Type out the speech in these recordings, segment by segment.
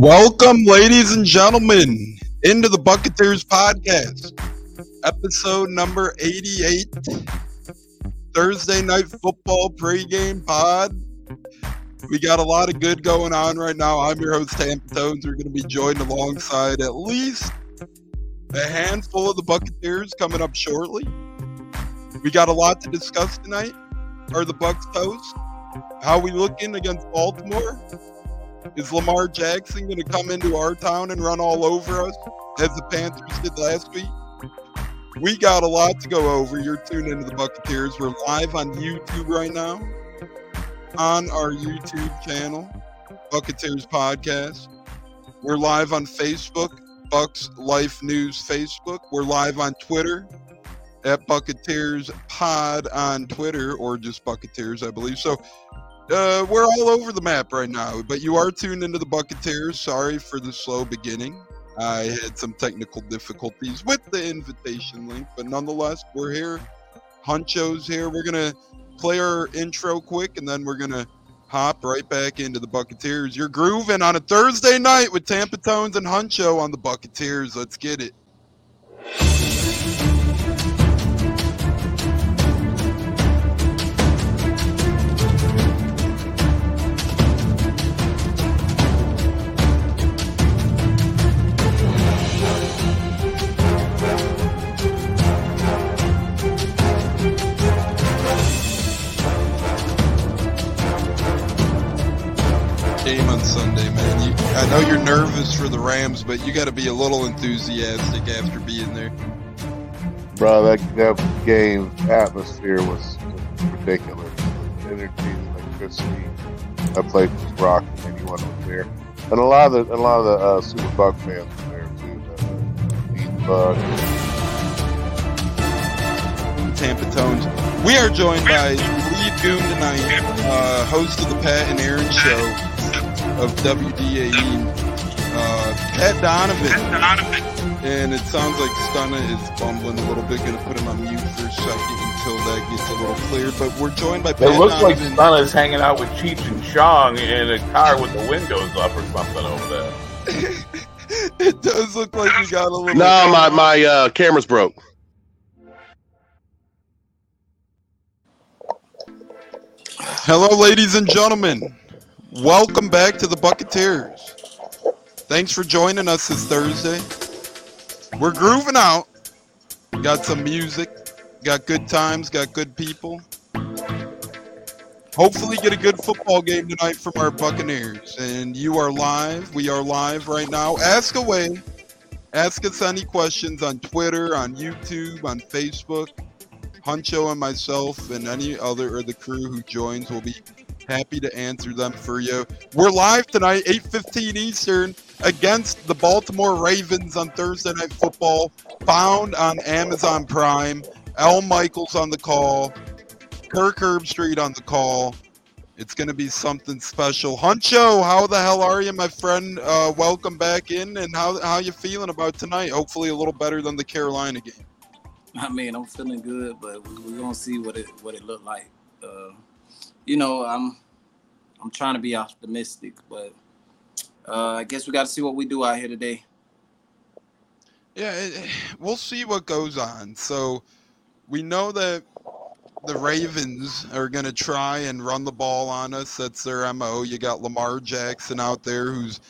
Welcome, ladies and gentlemen, into the Bucketeers podcast, episode number 88, Thursday night football pregame pod. We got a lot of good going on right now. I'm your host, Tampa Tones. We're going to be joined alongside at least a handful of the Bucketeers coming up shortly. We got a lot to discuss tonight. Are the Bucks toast? How we looking against Baltimore? Is Lamar Jackson going to come into our town and run all over us as the Panthers did last week? We got a lot to go over. You're tuned into the Bucketeers. We're live on YouTube right now on our YouTube channel, Bucketeers Podcast. We're live on Facebook, Bucks Life News Facebook. We're live on Twitter at Bucketeers Pod on Twitter or just Bucketeers, I believe. So uh, we're all over the map right now, but you are tuned into the Bucketeers. Sorry for the slow beginning. I had some technical difficulties with the invitation link, but nonetheless, we're here. Huncho's here. We're gonna play our intro quick, and then we're gonna hop right back into the Bucketeers. You're grooving on a Thursday night with Tampa Tones and Huncho on the Bucketeers. Let's get it. Game on Sunday, man. You, I know you're nervous for the Rams, but you got to be a little enthusiastic after being there. Bro, that, that game atmosphere was ridiculous. The energy, the electricity. That place was rocking. Anyone was there, and a lot of the a lot of the uh, Super Buck fans were there too. The Beat Buck. Tampa Tones. We are joined by Lee Goon tonight, uh, host of the Pat and Aaron Show of WDAE, uh, Pat Donovan. And it sounds like Stunna is bumbling a little bit. Going to put him on mute for a second until that gets a little clear. But we're joined by Pat It looks like Donovan. Stunna's hanging out with Cheech and Chong in a car with the windows up or something over there. it does look like you got a little. No, my my uh, camera's broke. Hello, ladies and gentlemen. Welcome back to the Bucketeers. Thanks for joining us this Thursday. We're grooving out. Got some music, got good times, got good people. Hopefully, get a good football game tonight from our Buccaneers. And you are live. We are live right now. Ask away. Ask us any questions on Twitter, on YouTube, on Facebook. Huncho and myself and any other of the crew who joins will be happy to answer them for you. We're live tonight, 8:15 Eastern, against the Baltimore Ravens on Thursday Night Football, found on Amazon Prime. Al Michaels on the call, Kirk Herbstreit on the call. It's going to be something special. Huncho, how the hell are you, my friend? Uh, welcome back in, and how how you feeling about tonight? Hopefully, a little better than the Carolina game. I mean, I'm feeling good, but we- we're gonna see what it what it looked like. Uh, you know, I'm I'm trying to be optimistic, but uh, I guess we got to see what we do out here today. Yeah, it, we'll see what goes on. So we know that the Ravens are going to try and run the ball on us. That's their MO. You got Lamar Jackson out there who's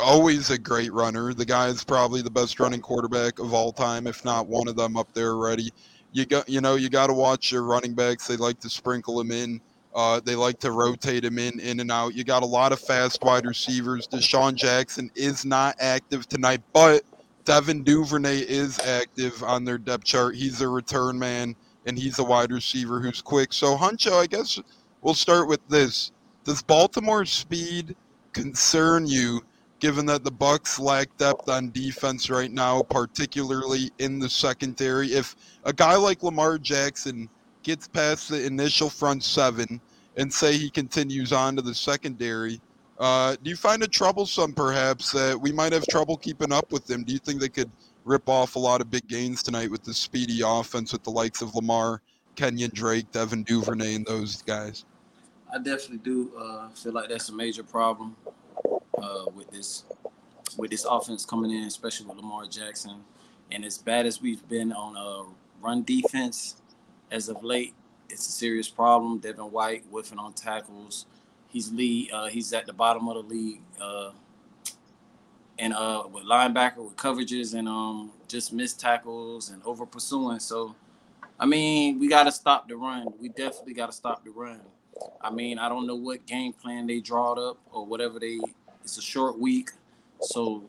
always a great runner. The guy is probably the best running quarterback of all time, if not one of them up there already. You got, you know, you got to watch your running backs. They like to sprinkle him in. Uh, they like to rotate him in, in and out. You got a lot of fast wide receivers. DeSean Jackson is not active tonight, but Devin Duvernay is active on their depth chart. He's a return man, and he's a wide receiver who's quick. So, Huncho, I guess we'll start with this. Does Baltimore speed concern you, given that the Bucks lack depth on defense right now, particularly in the secondary? If a guy like Lamar Jackson gets past the initial front seven and say he continues on to the secondary, uh, do you find it troublesome, perhaps, that we might have trouble keeping up with them? Do you think they could rip off a lot of big gains tonight with the speedy offense with the likes of Lamar, Kenyon Drake, Devin Duvernay, and those guys? I definitely do uh, feel like that's a major problem. Uh, with this with this offense coming in, especially with Lamar Jackson. And as bad as we've been on a run defense as of late, it's a serious problem. Devin White whiffing on tackles. He's lead. Uh, he's at the bottom of the league. Uh, and uh, with linebacker with coverages and um, just missed tackles and over pursuing. So, I mean, we got to stop the run. We definitely got to stop the run. I mean, I don't know what game plan they drawed up or whatever they. It's a short week, so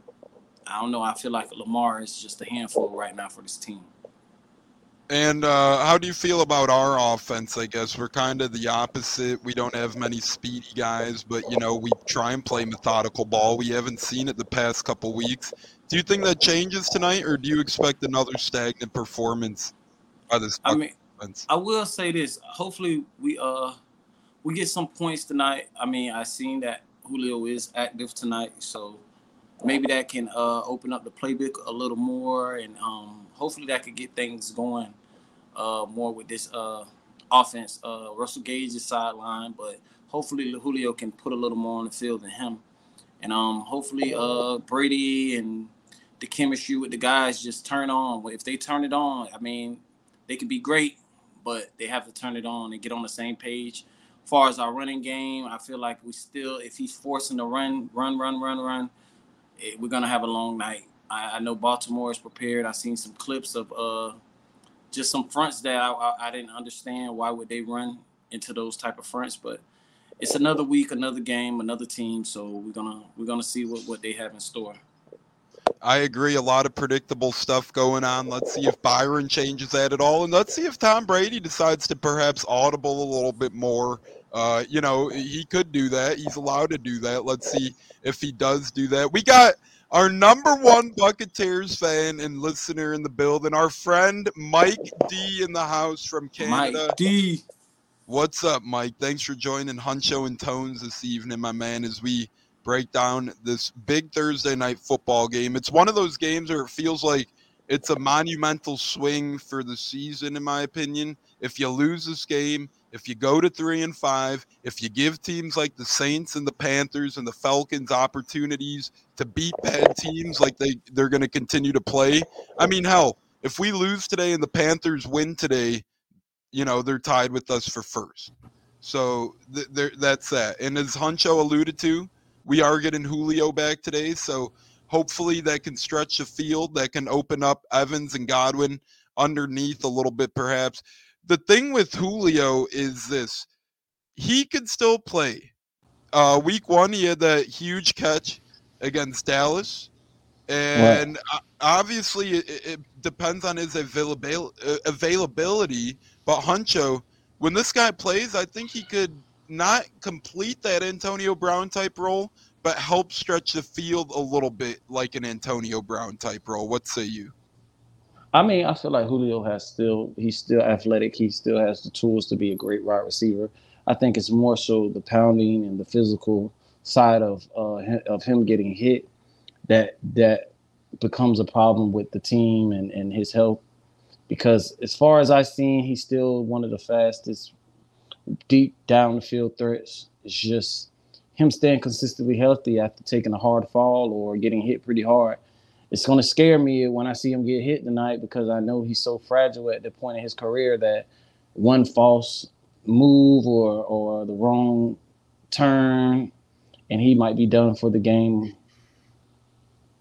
I don't know. I feel like Lamar is just a handful right now for this team. And uh, how do you feel about our offense? I guess we're kind of the opposite. We don't have many speedy guys, but you know we try and play methodical ball. We haven't seen it the past couple weeks. Do you think that changes tonight, or do you expect another stagnant performance by this I mean, offense? I will say this. Hopefully, we uh we get some points tonight. I mean, I seen that Julio is active tonight, so maybe that can uh open up the playbook a little more, and um hopefully that could get things going uh more with this uh offense. Uh Russell Gage is sideline, but hopefully Julio can put a little more on the field than him. And um hopefully uh Brady and the chemistry with the guys just turn on. If they turn it on, I mean, they could be great, but they have to turn it on and get on the same page. Far as our running game, I feel like we still, if he's forcing the run, run, run, run, run, it, we're gonna have a long night. I, I know Baltimore is prepared. I've seen some clips of uh, just some fronts that I, I, I didn't understand. Why would they run into those type of fronts? But it's another week, another game, another team. So we're gonna we're gonna see what, what they have in store. I agree. A lot of predictable stuff going on. Let's see if Byron changes that at all, and let's see if Tom Brady decides to perhaps audible a little bit more. Uh, you know, he could do that. He's allowed to do that. Let's see if he does do that. We got our number one Buccaneers fan and listener in the building, our friend Mike D in the house from Canada. Mike D. What's up, Mike? Thanks for joining Huncho and Tones this evening, my man, as we break down this big Thursday night football game. It's one of those games where it feels like it's a monumental swing for the season, in my opinion. If you lose this game, if you go to three and five, if you give teams like the Saints and the Panthers and the Falcons opportunities to beat bad teams like they, they're going to continue to play. I mean, hell, if we lose today and the Panthers win today, you know, they're tied with us for first. So th- that's that. And as Huncho alluded to, we are getting Julio back today, so hopefully that can stretch the field, that can open up Evans and Godwin underneath a little bit, perhaps. The thing with Julio is this he could still play. Uh, week one, he had that huge catch against Dallas. And right. obviously, it, it, depends on his availability, availability. But Huncho, when this guy plays, I think he could not complete that Antonio Brown type role, but help stretch the field a little bit like an Antonio Brown type role. What say you? I mean, I feel like Julio has still he's still athletic. He still has the tools to be a great wide receiver. I think it's more so the pounding and the physical side of uh, of him getting hit that that becomes a problem with the team and, and his health. Because as far as I've seen, he's still one of the fastest deep down the field threats. It's just him staying consistently healthy after taking a hard fall or getting hit pretty hard. It's going to scare me when I see him get hit tonight because I know he's so fragile at the point in his career that one false move or or the wrong turn and he might be done for the game.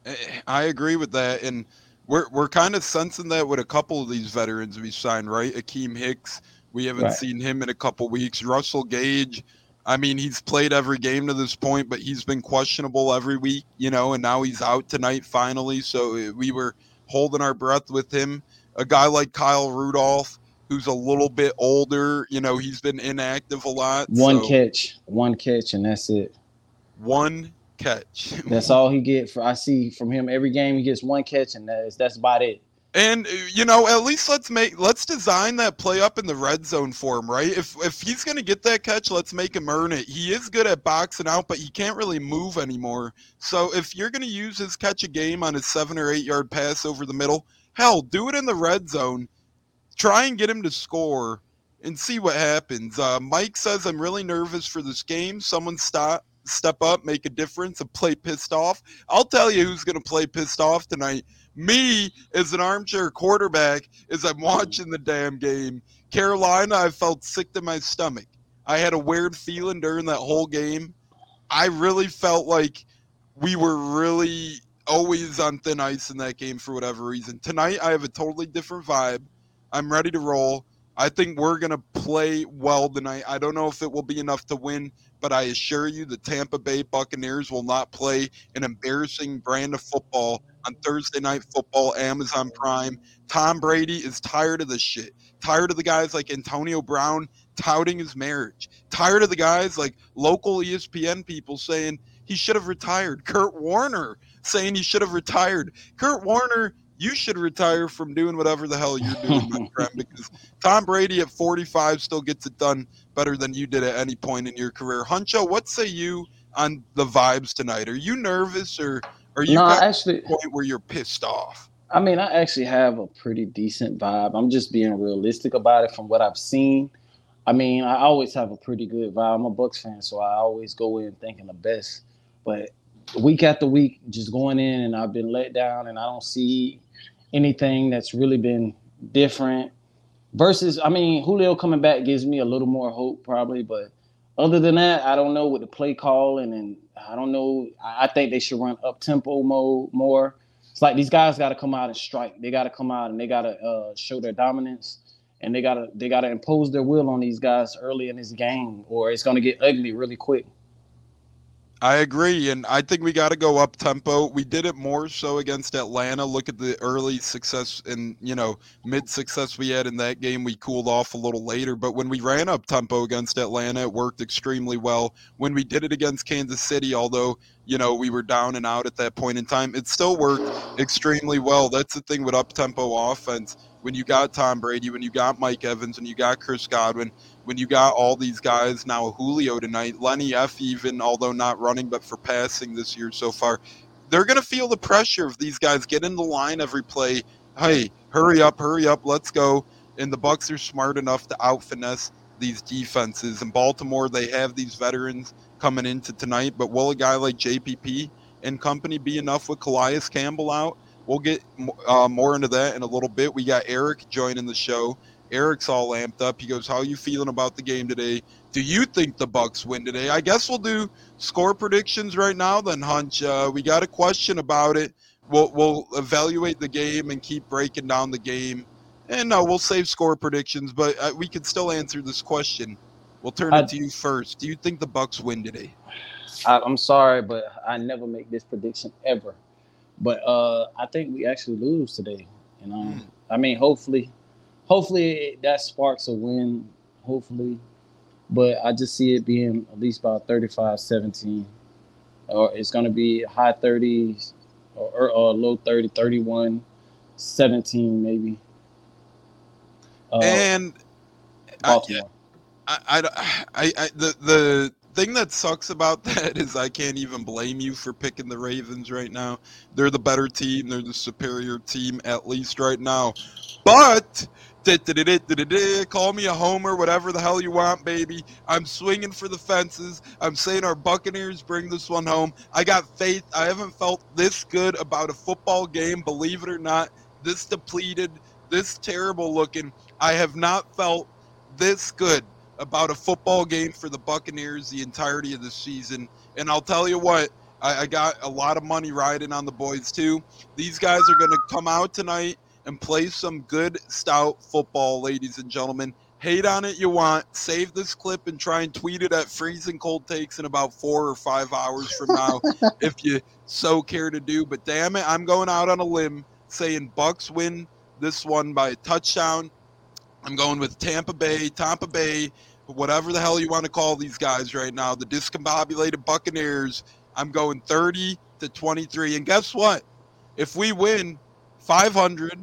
Eh, I agree with that and we're we're kind of sensing that with a couple of these veterans we signed, right? Akiem Hicks, we haven't right. seen him in a couple weeks. Russell Gage, I mean, he's played every game to this point, but he's been questionable every week, you know, and now he's out tonight finally. So uh, we were holding our breath with him. A guy like Kyle Rudolph, who's a little bit older, you know, he's been inactive a lot. One so. catch, one catch, and that's it. One catch. that's all he get for. I see from him every game he gets one catch, and that's that's about it. And uh, you know, at least let's make let's design that play up in the red zone for him, right? If if he's gonna get that catch, let's make him earn it. He is good at boxing out, but he can't really move anymore. So if you're gonna use his catch a game on his seven or eight yard pass over the middle, hell, do it in the red zone. Try and get him to score and see what happens. Uh, Mike says I'm really nervous for this game. Someone stop step up, make a difference, and play pissed off. I'll tell you who's to play pissed off tonight. Me, as an armchair quarterback, as I'm watching the damn game, Carolina, I felt sick to my stomach. I had a weird feeling during that whole game. I really felt like we were really always on thin ice in that game for whatever reason. Tonight, I have a totally different vibe. I'm ready to roll. I think we're going to play well tonight. I don't know if it will be enough to win, but I assure you the Tampa Bay Buccaneers will not play an embarrassing brand of football on Thursday Night Football, Amazon Prime. Tom Brady is tired of this shit. Tired of the guys like Antonio Brown touting his marriage. Tired of the guys like local ESPN people saying he should have retired. Kurt Warner saying he should have retired. Kurt Warner you should retire from doing whatever the hell you're doing, my friend, because Tom Brady at 45 still gets it done better than you did at any point in your career. Huncho, what say you on the vibes tonight? Are you nervous or are you no, actually point where you're pissed off? I mean, I actually have a pretty decent vibe. I'm just being realistic about it from what I've seen. I mean, I always have a pretty good vibe. I'm a Bucks fan, so I always go in thinking the best. But week after week, just going in and I've been let down and I don't see anything that's really been different. Versus, I mean, Julio coming back gives me a little more hope, probably. But other than that, I don't know what the play calling, and I don't know. I think they should run up tempo mode more. It's like these guys got to come out and strike. They got to come out and they got to uh, show their dominance, and they got to they got to impose their will on these guys early in this game, or it's going to get ugly really quick. I agree, and I think we got to go up tempo. We did it more so against Atlanta. Look at the early success and you know mid success we had in that game. We cooled off a little later, but when we ran up tempo against Atlanta, it worked extremely well. When we did it against Kansas City, although you know we were down and out at that point in time, it still worked extremely well. That's the thing with up tempo offense. When you got Tom Brady, when you got Mike Evans, and you got Chris Godwin, when you got all these guys now Julio tonight, Lenny F even although not running but for passing this year so far, they're gonna feel the pressure of these guys get in the line every play. Hey, hurry up, hurry up, let's go. And the Bucks are smart enough to out finesse these defenses. In Baltimore, they have these veterans coming into tonight, but will a guy like JPP and company be enough with Calais Campbell out? We'll get uh, more into that in a little bit. We got Eric joining the show. Eric's all amped up. He goes, "How are you feeling about the game today? Do you think the Bucks win today?" I guess we'll do score predictions right now. Then Hunch, uh, we got a question about it. We'll we'll evaluate the game and keep breaking down the game, and no, uh, we'll save score predictions. But uh, we can still answer this question. We'll turn it to you first. Do you think the Bucks win today? I, am sorry, but I never make this prediction ever. But uh, I think we actually lose today. You know, mm. I mean, hopefully hopefully that sparks a win. Hopefully, but I just see it being at least about 35-17, or it's going to be high 30s or, or, low 30, 31, 17 maybe. Uh, and I, I, I, I, the the thing that sucks about that is I can't even blame you for picking the Ravens right now. They're the better team. They're the superior team at least right now. But Call me a homer, whatever the hell you want, baby. I'm swinging for the fences. I'm saying our Buccaneers bring this one home. I got faith. I haven't felt this good about a football game, believe it or not. This depleted, this terrible looking. I have not felt this good about a football game for the Buccaneers the entirety of the season. And I'll tell you what, I, I got a lot of money riding on the boys too. These guys are going to come out tonight and play some good, stout football, ladies and gentlemen. Hate on it you want. Save this clip and try and tweet it at freezing cold takes in about four or five hours from now, if you so care to do. But damn it, I'm going out on a limb saying Bucks win this one by a touchdown. I'm going with Tampa Bay, Tampa Bay, whatever the hell you want to call these guys right now, the discombobulated Buccaneers. I'm going 30 to 23. And guess what? If we win 500,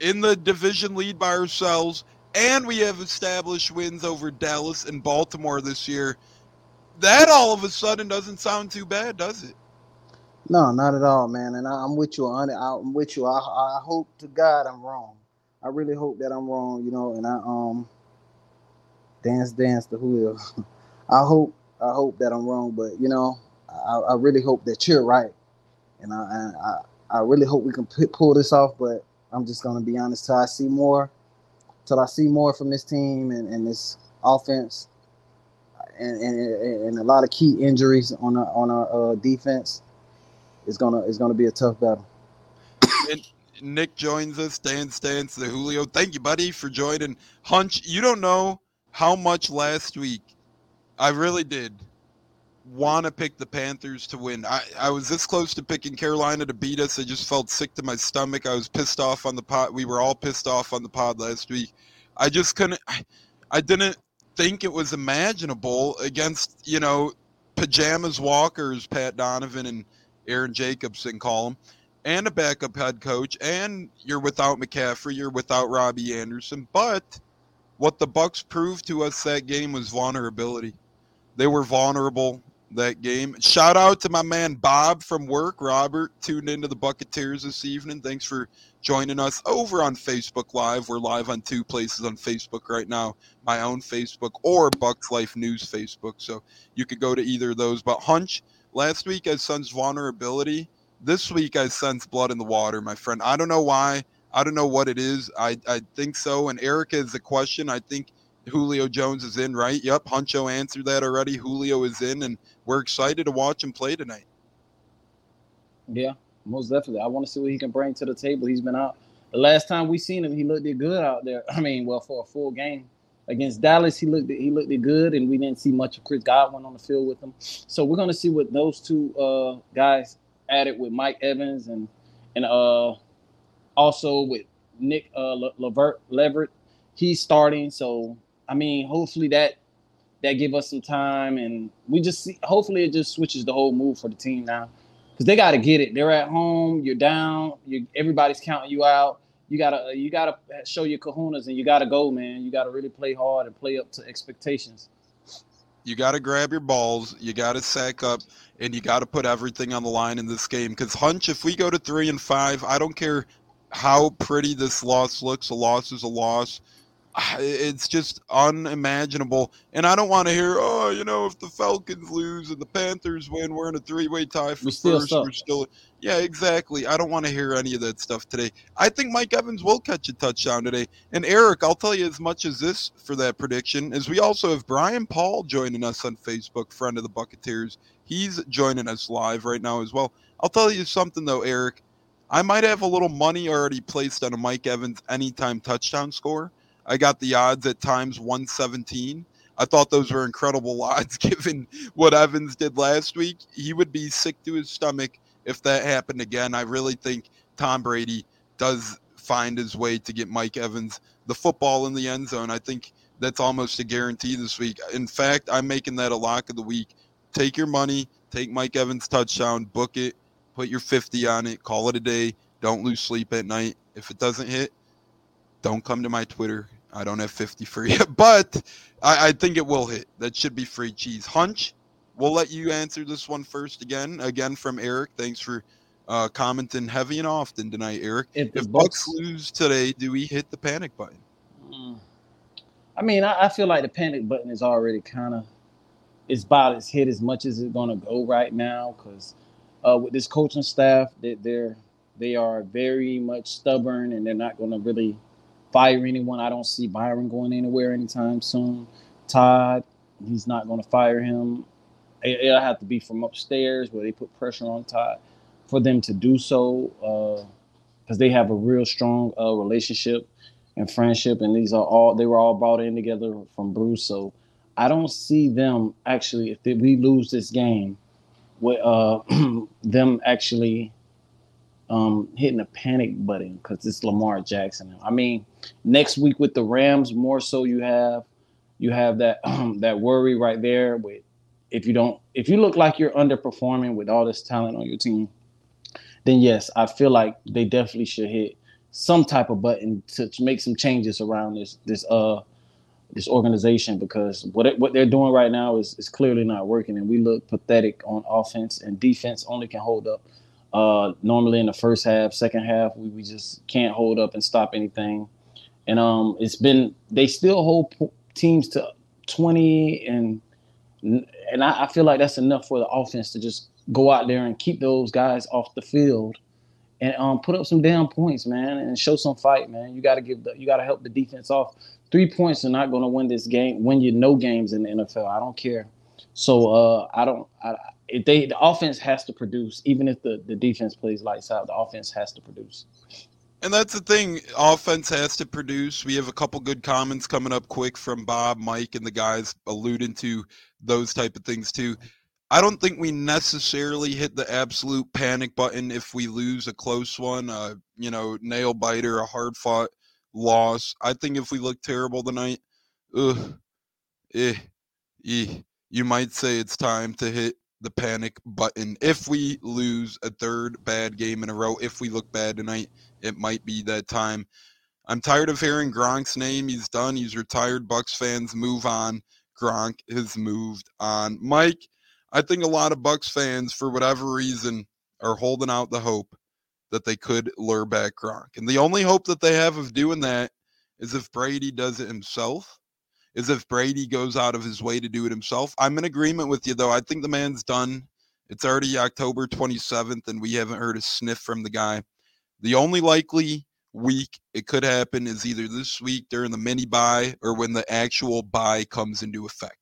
in the division lead by ourselves, and we have established wins over Dallas and Baltimore this year. That all of a sudden doesn't sound too bad, does it? No, not at all, man. And I, am with you on it. I'm with you. I, I hope to God I'm wrong. I really hope that I'm wrong, you know. And I um dance, dance the wheel. I hope I hope that I'm wrong, but you know, I, I really hope that you're right, and I, I really hope we can p- pull this off. But I'm just gonna be honest. Till I see more, till I see more from this team and, and this offense, and, and and a lot of key injuries on our on our uh, defense, it's gonna it's gonna be a tough battle. And Nick joins us. Dan Stance, the Julio. Thank you, buddy, for joining. Hunch, you don't know how much last week I really did want to pick the Panthers to win. I, I was this close to picking Carolina to beat us. I just felt sick to my stomach. I was pissed off on the pod. We were all pissed off on the pod last week. I just couldn't. I, I didn't think it was imaginable against you know pajamas walkers, Pat Donovan and Aaron Jacobson call them, and a backup head coach, and you're without McCaffrey, you're without Robbie Anderson. But what the Bucks proved to us that game was vulnerability. They were vulnerable that game. Shout out to my man Bob from work. Robert tuned into the Bucketeers this evening. Thanks for joining us over on Facebook Live. We're live on two places on Facebook right now my own Facebook or Bucks Life News Facebook. So you could go to either of those. But Hunch, last week I sensed vulnerability. This week I sense blood in the water, my friend. I don't know why. I don't know what it is. I, I think so. And Erica is the question. I think Julio Jones is in, right? Yep. Huncho answered that already. Julio is in, and we're excited to watch him play tonight. Yeah, most definitely. I want to see what he can bring to the table. He's been out. The last time we seen him, he looked good out there. I mean, well, for a full game against Dallas, he looked he looked good, and we didn't see much of Chris Godwin on the field with him. So we're gonna see what those two uh, guys added with Mike Evans and and uh, also with Nick uh, Levert Leverett. He's starting, so I mean, hopefully that that give us some time, and we just see. Hopefully, it just switches the whole move for the team now, because they got to get it. They're at home. You're down. You everybody's counting you out. You gotta uh, you gotta show your kahunas, and you gotta go, man. You gotta really play hard and play up to expectations. You got to grab your balls. You got to sack up, and you got to put everything on the line in this game. Because hunch, if we go to three and five, I don't care how pretty this loss looks. A loss is a loss it's just unimaginable. And I don't want to hear, oh, you know, if the Falcons lose and the Panthers win, we're in a three-way tie for we still first. We're still, yeah, exactly. I don't want to hear any of that stuff today. I think Mike Evans will catch a touchdown today. And Eric, I'll tell you as much as this for that prediction, as we also have Brian Paul joining us on Facebook, friend of the Bucketeers. He's joining us live right now as well. I'll tell you something though, Eric. I might have a little money already placed on a Mike Evans anytime touchdown score. I got the odds at times 117. I thought those were incredible odds given what Evans did last week. He would be sick to his stomach if that happened again. I really think Tom Brady does find his way to get Mike Evans the football in the end zone. I think that's almost a guarantee this week. In fact, I'm making that a lock of the week. Take your money, take Mike Evans touchdown, book it, put your 50 on it, call it a day. Don't lose sleep at night. If it doesn't hit, don't come to my Twitter. I don't have 50 for you, but I, I, think it will hit. That should be free cheese. Hunch, we'll let you answer this one first again. Again from Eric. Thanks for uh, commenting heavy and often tonight, Eric. If, if Bucks, Bucks lose today, do we hit the panic button? Mm. I mean, I, I feel like the panic button is already kind of it's about as hit as much as it's going to go right now because uh, with this coaching staff, they, they're they are very much stubborn and they're not going to really fire anyone. I don't see Byron going anywhere anytime soon. Todd, he's not going to fire him. It'll have to be from upstairs where they put pressure on Todd for them to do so because uh, they have a real strong uh, relationship and friendship. And these are all, they were all brought in together from Bruce. So I don't see them actually, if they, we lose this game, with uh, them actually um, hitting a panic button because it's Lamar Jackson. I mean, next week with the Rams, more so you have you have that um, that worry right there with if you don't if you look like you're underperforming with all this talent on your team, then yes, I feel like they definitely should hit some type of button to, to make some changes around this this uh this organization because what it, what they're doing right now is is clearly not working and we look pathetic on offense and defense only can hold up uh, normally in the first half, second half, we, we just can't hold up and stop anything. And um, it's been they still hold teams to 20 and and I, I feel like that's enough for the offense to just go out there and keep those guys off the field and um, put up some damn points, man, and show some fight, man. You got to give the, you got to help the defense off. Three points are not going to win this game. Win you no games in the NFL. I don't care. So uh, I don't. I, if they the offense has to produce, even if the the defense plays lights out, the offense has to produce. And that's the thing. Offense has to produce. We have a couple good comments coming up quick from Bob, Mike, and the guys alluding to those type of things too. I don't think we necessarily hit the absolute panic button if we lose a close one, uh, you know, nail biter, a hard fought loss. I think if we look terrible tonight, ugh, eh, eh, you might say it's time to hit the panic button. If we lose a third bad game in a row, if we look bad tonight, it might be that time. I'm tired of hearing Gronk's name. He's done. He's retired. Bucks fans move on. Gronk has moved on. Mike, I think a lot of Bucks fans, for whatever reason, are holding out the hope that they could lure back Gronk. And the only hope that they have of doing that is if Brady does it himself, is if Brady goes out of his way to do it himself. I'm in agreement with you, though. I think the man's done. It's already October 27th, and we haven't heard a sniff from the guy. The only likely week it could happen is either this week during the mini bye or when the actual bye comes into effect.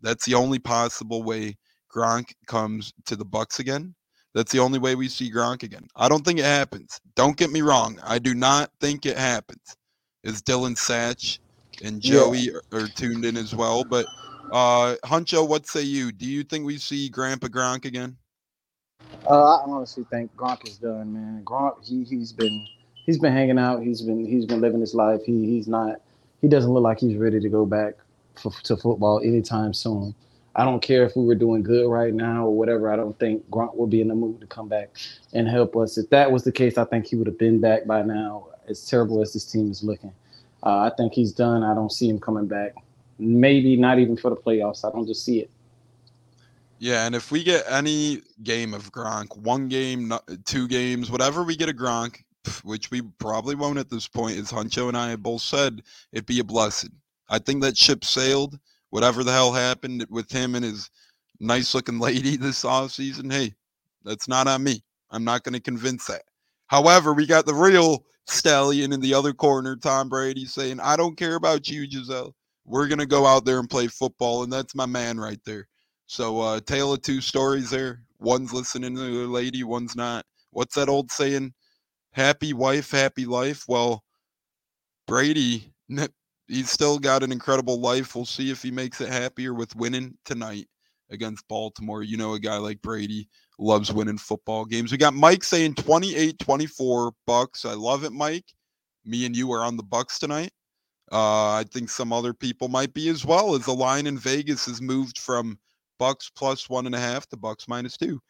That's the only possible way Gronk comes to the Bucks again. That's the only way we see Gronk again. I don't think it happens. Don't get me wrong. I do not think it happens. Is Dylan Satch and Joey yeah. are, are, tuned in as well? But uh Huncho, what say you? Do you think we see Grandpa Gronk again? Uh, I honestly think Gronk is done, man. Gronk, he he's been he's been hanging out. He's been he's been living his life. He he's not. He doesn't look like he's ready to go back for, to football anytime soon. I don't care if we were doing good right now or whatever. I don't think Gronk will be in the mood to come back and help us. If that was the case, I think he would have been back by now. As terrible as this team is looking, uh, I think he's done. I don't see him coming back. Maybe not even for the playoffs. I don't just see it. Yeah, and if we get any game of Gronk, one game, two games, whatever we get a Gronk, which we probably won't at this point, as Huncho and I have both said, it'd be a blessing. I think that ship sailed whatever the hell happened with him and his nice looking lady this off season, hey, that's not on me. I'm not going to convince that. However, we got the real stallion in the other corner, Tom Brady, saying, I don't care about you, Gisele. We're going to go out there and play football. And that's my man right there. So, uh, tale of two stories there. One's listening to the lady, one's not. What's that old saying? Happy wife, happy life. Well, Brady he's still got an incredible life. We'll see if he makes it happier with winning tonight against Baltimore. You know, a guy like Brady loves winning football games. We got Mike saying 28 24 Bucks. I love it, Mike. Me and you are on the Bucks tonight. Uh, I think some other people might be as well, as the line in Vegas has moved from Bucks plus one and a half to Bucks minus two.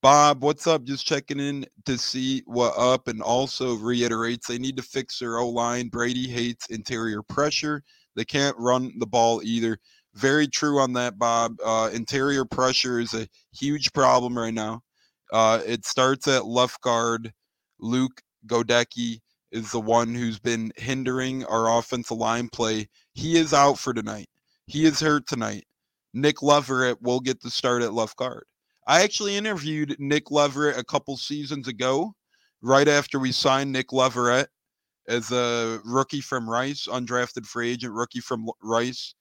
Bob, what's up? Just checking in to see what up and also reiterates they need to fix their O line. Brady hates interior pressure. They can't run the ball either. Very true on that, Bob. Uh, interior pressure is a huge problem right now. Uh, it starts at left guard. Luke Goedeke is the one who's been hindering our offensive line play. He is out for tonight. He is hurt tonight. Nick Leverett will get the start at left guard. I actually interviewed Nick Leverett a couple seasons ago, right after we signed Nick Leverett as a rookie from Rice, undrafted free agent rookie from Rice.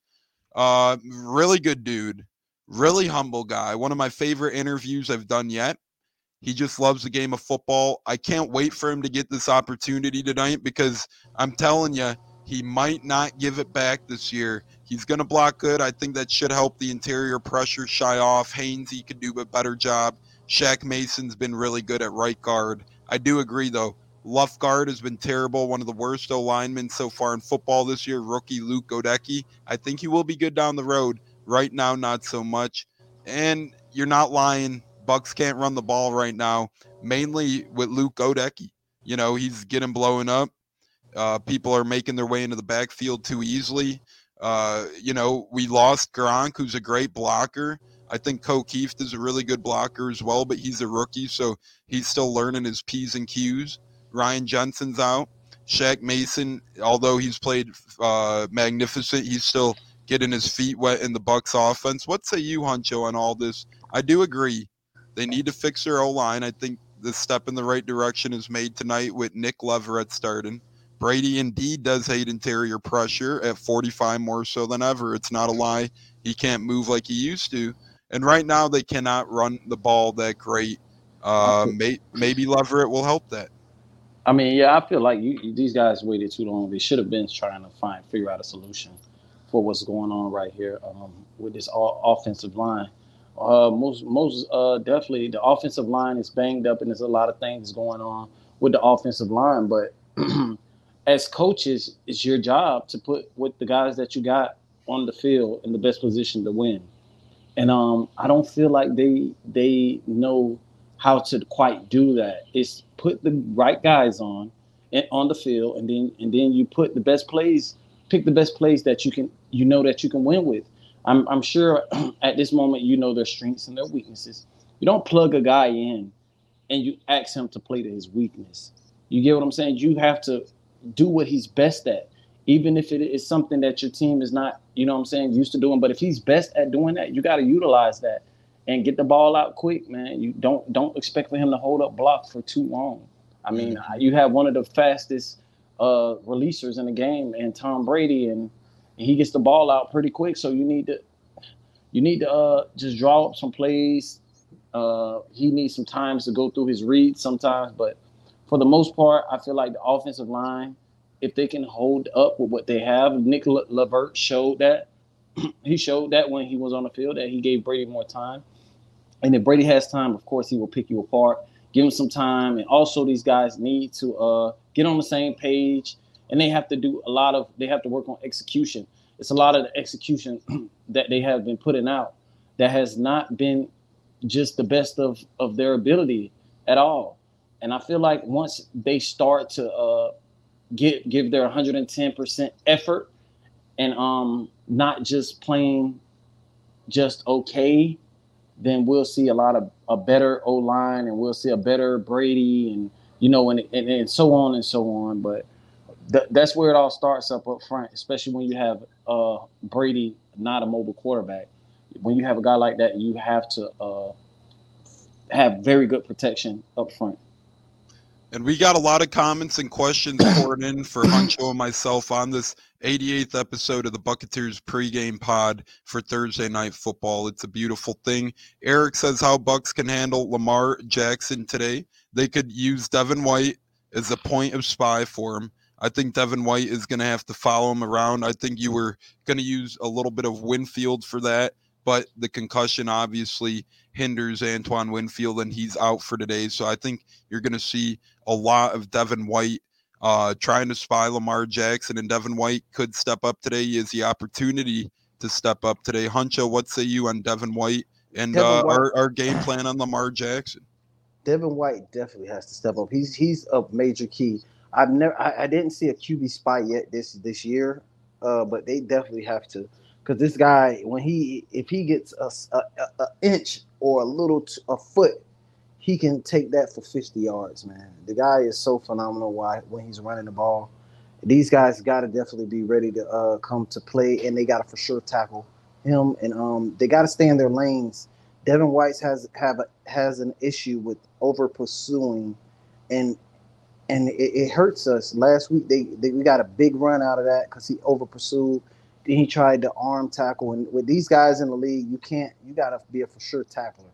Uh, really good dude, really humble guy. One of my favorite interviews I've done yet. He just loves the game of football. I can't wait for him to get this opportunity tonight because I'm telling you, he might not give it back this year. He's going to block good. I think that should help the interior pressure shy off. Haynes, he could do a better job. Shaq Mason's been really good at right guard. I do agree, though. Left guard has been terrible. One of the worst O linemen so far in football this year, rookie Luke Goedeke. I think he will be good down the road. Right now, not so much. And you're not lying. Bucks can't run the ball right now, mainly with Luke Goedeke. You know, he's getting blown up. Uh, people are making their way into the backfield too easily. Uh, you know, we lost Gronk, who's a great blocker. I think Kieft is a really good blocker as well, but he's a rookie, so he's still learning his P's and Q's. Ryan Jensen's out. Shaq Mason, although he's played uh, magnificent, he's still getting his feet wet in the Bucks offense. What say you, Huncho, on all this? I do agree. They need to fix their O line. I think the step in the right direction is made tonight with Nick Leverett starting. Brady indeed does hate interior pressure at 45 more so than ever. It's not a lie. He can't move like he used to. And right now, they cannot run the ball that great. Uh, may, maybe Leverett will help that. I mean, yeah, I feel like you, these guys waited too long. They should have been trying to find, figure out a solution for what's going on right here um, with this offensive line. Uh, most, most uh, definitely, the offensive line is banged up, and there's a lot of things going on with the offensive line. But as coaches, it's your job to put with the guys that you got on the field in the best position to win. And um, I don't feel like they they know how to quite do that. It's put the right guys on and on the field, and then and then you put the best plays, pick the best plays that you can you know that you can win with. I'm I'm sure at this moment you know their strengths and their weaknesses. You don't plug a guy in and you ask him to play to his weakness. You get what I'm saying? You have to do what he's best at, even if it is something that your team is not, you know what I'm saying, used to doing. But if he's best at doing that, you got to utilize that and get the ball out quick, man. You don't don't expect for him to hold up block for too long. I mean, mm-hmm. you have one of the fastest uh, releasers in the game, and Tom Brady, and, and he gets the ball out pretty quick. So you need to you need to uh, just draw up some plays. Uh, he needs some times to go through his reads sometimes, but for the most part, I feel like the offensive line, if they can hold up with what they have, Nick Lavert showed that. he showed that when he was on the field that he gave Brady more time. And if Brady has time, of course, he will pick you apart. Give him some time. And also, these guys need to uh, get on the same page. And they have to do a lot of, they have to work on execution. It's a lot of the execution that they have been putting out that has not been just the best of, of their ability at all. And I feel like once they start to uh, get give their 110% effort and um, not just playing just okay, then we'll see a lot of a better O line and we'll see a better Brady and you know and and, and so on and so on. But th- that's where it all starts up up front, especially when you have uh, Brady not a mobile quarterback. When you have a guy like that, you have to uh, have very good protection up front. And we got a lot of comments and questions poured in for Huncho and myself on this 88th episode of the Bucketeers pregame pod for Thursday night football. It's a beautiful thing. Eric says how Bucks can handle Lamar Jackson today. They could use Devin White as a point of spy for him. I think Devin White is going to have to follow him around. I think you were going to use a little bit of Winfield for that, but the concussion obviously hinders Antoine Winfield, and he's out for today. So I think you're going to see a lot of Devin White uh, trying to spy Lamar Jackson, and Devin White could step up today. He has the opportunity to step up today. Huncho, what say you on Devin White and Devin uh, White. Our, our game plan on Lamar Jackson? Devin White definitely has to step up. He's he's a major key. I've never I, I didn't see a QB spy yet this this year, uh, but they definitely have to because this guy when he if he gets a, a, a inch or a little t- a foot he can take that for 50 yards, man. The guy is so phenomenal why when he's running the ball. These guys got to definitely be ready to uh, come to play, and they got to for sure tackle him, and um, they got to stay in their lanes. Devin White has have a, has an issue with over pursuing, and and it, it, hurts us. Last week they, they we got a big run out of that because he over pursued. Then he tried to arm tackle, and with these guys in the league, you can't. You got to be a for sure tackler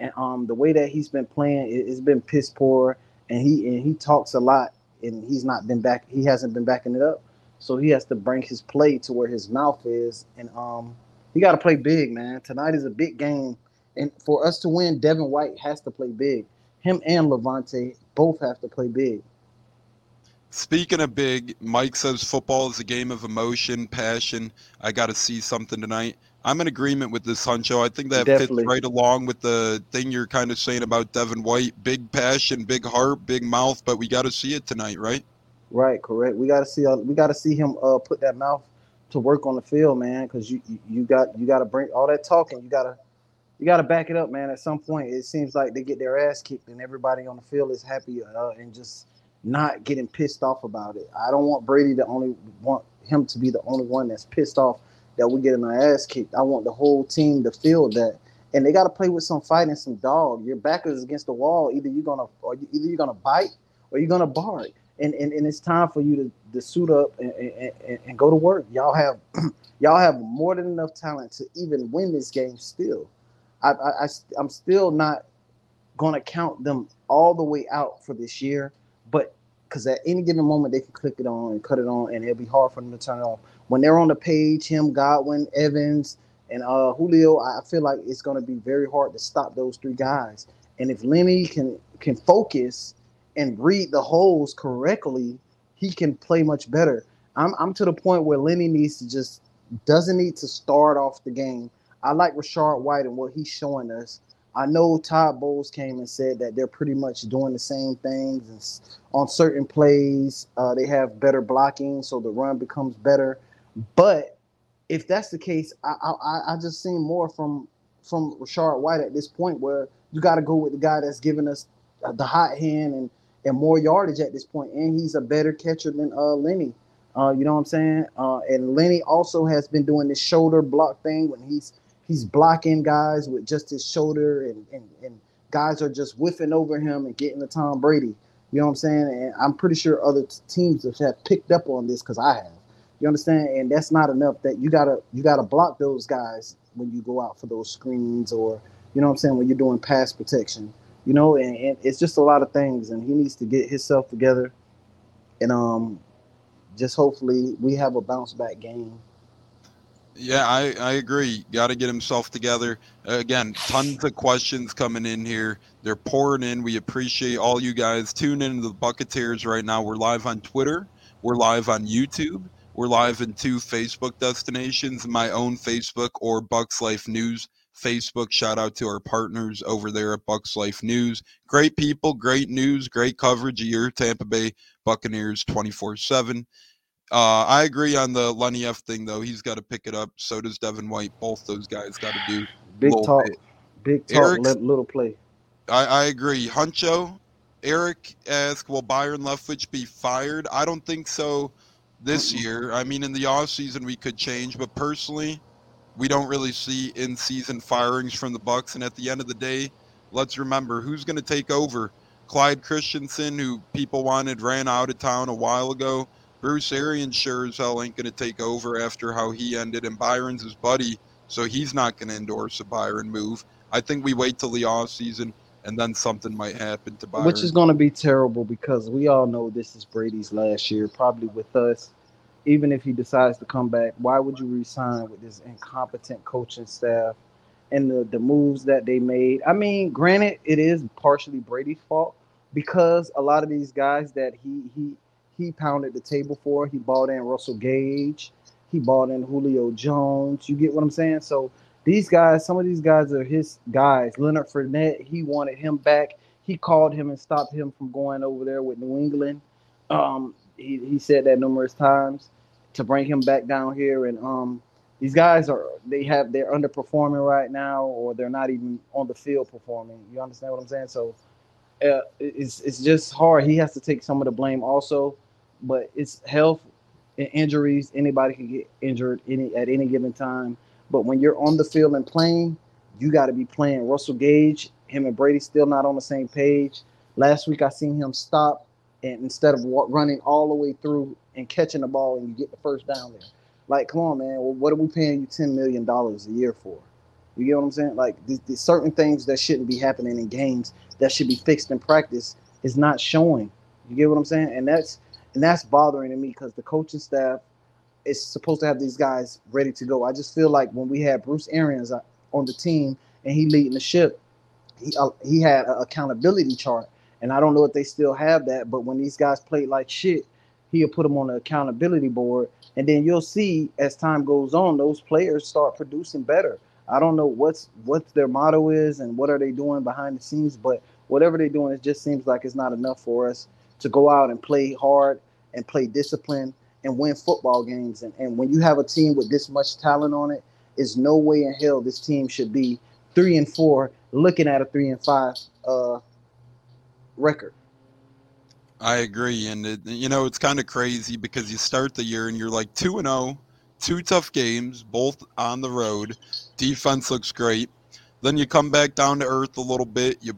and um the way that he's been playing it, has been piss poor. And he and he talks a lot and he's not been back he hasn't been backing it up. So he has to bring his play to where his mouth is. And um he got to play big man. Tonight is a big game. And for us to win devin white has to play big. Him and Lavonte both have to play big. Speaking of big, Mike says football is a game of emotion, passion. I got to see something tonight. I'm in agreement with this, Huncho. I think that Definitely. fits right along with the thing you're kind of saying about Devin White. Big passion, big heart, big mouth, but we got to see it tonight, right? Right, correct. We got to see. Uh, we got to see him uh, put that mouth to work on the field, man. Because you, you got you got to bring all that talking. You got to you got to back it up, man. At some point, it seems like they get their ass kicked, and everybody on the field is happy uh, and just not getting pissed off about it. I don't want Brady to only want him to be the only one that's pissed off that we get in our ass kicked. I want the whole team to feel that, and they got to play with some fight and some dog. Your back is against the wall. Either you're gonna, or either you're gonna bite, or you're gonna bark. And, and, and it's time for you to, to suit up and, and, and go to work. Y'all have y'all have more than enough talent to even win this game still. I, I, I I'm still not gonna count them all the way out for this year, but because at any given moment they can click it on and cut it on, and it'll be hard for them to turn it off. When they're on the page, him, Godwin, Evans, and uh, Julio, I feel like it's gonna be very hard to stop those three guys. And if Lenny can can focus and read the holes correctly, he can play much better. I'm I'm to the point where Lenny needs to just doesn't need to start off the game. I like Rachaad White and what he's showing us. I know Todd Bowles came and said that they're pretty much doing the same things and on certain plays. Uh, they have better blocking, so the run becomes better. But if that's the case, I I, I just seen more from from Rachaad White at this point, where you got to go with the guy that's giving us the hot hand and and more yardage at this point, and he's a better catcher than uh, Lenny. Uh, you know what I'm saying? Uh, and Lenny also has been doing this shoulder block thing when he's he's blocking guys with just his shoulder, and and, and guys are just whiffing over him and getting to Tom Brady. You know what I'm saying? And I'm pretty sure other teams have picked up on this because I have. You understand? And that's not enough. That you gotta you gotta block those guys when you go out for those screens or you know what I'm saying when you're doing pass protection. You know, and, and it's just a lot of things, and he needs to get himself together, and um, just hopefully we have a bounce back game. Yeah, I, I agree. Got to get himself together. again, tons of questions coming in here. They're pouring in. We appreciate all you guys. Tune into the Bucketeers right now. We're live on Twitter. We're live on YouTube. We're live in two Facebook destinations, my own Facebook or Bucks Life News Facebook. Shout out to our partners over there at Bucks Life News. Great people, great news, great coverage of your Tampa Bay Buccaneers 24 7. Uh, I agree on the Lenny F thing, though. He's got to pick it up. So does Devin White. Both those guys got to do big talk, bit. big talk, little play. I, I agree. Huncho, Eric asked, will Byron Leftwich be fired? I don't think so this year. I mean, in the off season we could change, but personally, we don't really see in season firings from the Bucks. And at the end of the day, let's remember who's going to take over. Clyde Christensen, who people wanted, ran out of town a while ago. Bruce Arians sure as hell ain't going to take over after how he ended, and Byron's his buddy, so he's not going to endorse a Byron move. I think we wait till the off season, and then something might happen to Byron. Which is going to be terrible because we all know this is Brady's last year, probably with us even if he decides to come back, why would you resign with this incompetent coaching staff and the, the moves that they made? I mean, granted, it is partially Brady's fault because a lot of these guys that he he he pounded the table for, he bought in Russell Gage, he bought in Julio Jones. You get what I'm saying? So these guys, some of these guys are his guys. Leonard Fournette, he wanted him back. He called him and stopped him from going over there with New England. Um, he, he said that numerous times to bring him back down here. And um, these guys are they have they're underperforming right now, or they're not even on the field performing. You understand what I'm saying? So uh, it's it's just hard. He has to take some of the blame also, but it's health and injuries. Anybody can get injured any at any given time. But when you're on the field and playing, you got to be playing. Russell Gage, him and Brady still not on the same page. Last week I seen him stop and instead of running all the way through and catching the ball and you get the first down there. Like, come on, man. Well, what are we paying you ten million dollars a year for? You get what I'm saying? Like, these, certain things that shouldn't be happening in games that should be fixed in practice is not showing. You get what I'm saying? And that's and that's bothering to me because the coaching staff is supposed to have these guys ready to go. I just feel like when we had Bruce Arians uh, on the team and he leading the ship, he uh, he had an accountability chart and I don't know if they still have that, but when these guys played like shit, he'll put them on the accountability board. And then you'll see as time goes on, those players start producing better. I don't know what's what their motto is and what are they doing behind the scenes, but whatever they're doing, it just seems like it's not enough for us to go out and play hard and play discipline and win football games. And, and when you have a team with this much talent on it is no way in hell this team should be three and four, looking at a three and five uh, record. I agree, and it, you know it's kind of crazy because you start the year and you're like two and zero, two tough games, both on the road. Defense looks great. Then you come back down to earth a little bit. You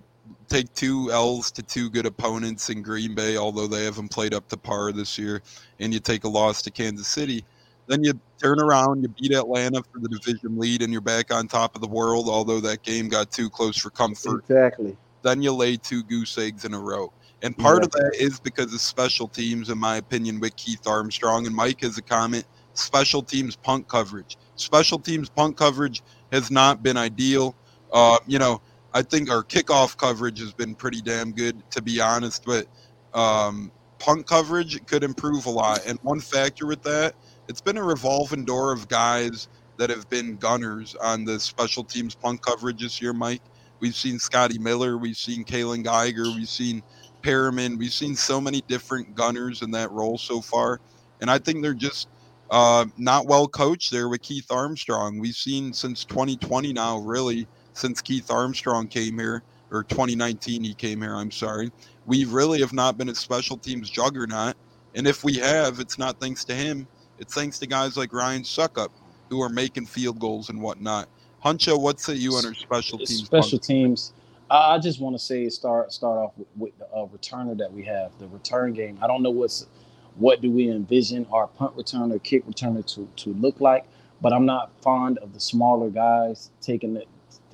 take two L's to two good opponents in Green Bay, although they haven't played up to par this year, and you take a loss to Kansas City. Then you turn around, you beat Atlanta for the division lead, and you're back on top of the world, although that game got too close for comfort. Exactly. Then you lay two goose eggs in a row. And part of that is because of special teams, in my opinion, with Keith Armstrong. And Mike has a comment special teams punt coverage. Special teams punt coverage has not been ideal. Uh, you know, I think our kickoff coverage has been pretty damn good, to be honest, but um, punt coverage could improve a lot. And one factor with that, it's been a revolving door of guys that have been gunners on the special teams punt coverage this year, Mike. We've seen Scotty Miller, we've seen Kaylon Geiger, we've seen Perriman, we've seen so many different gunners in that role so far. And I think they're just uh, not well coached there with Keith Armstrong. We've seen since 2020 now, really, since Keith Armstrong came here, or 2019 he came here, I'm sorry. We really have not been a special teams juggernaut. And if we have, it's not thanks to him. It's thanks to guys like Ryan Succop who are making field goals and whatnot. Huncho, what's it you on our special teams? Special teams. I just want to say start start off with, with the uh, returner that we have, the return game. I don't know what's what do we envision our punt returner, kick returner to to look like, but I'm not fond of the smaller guys taking the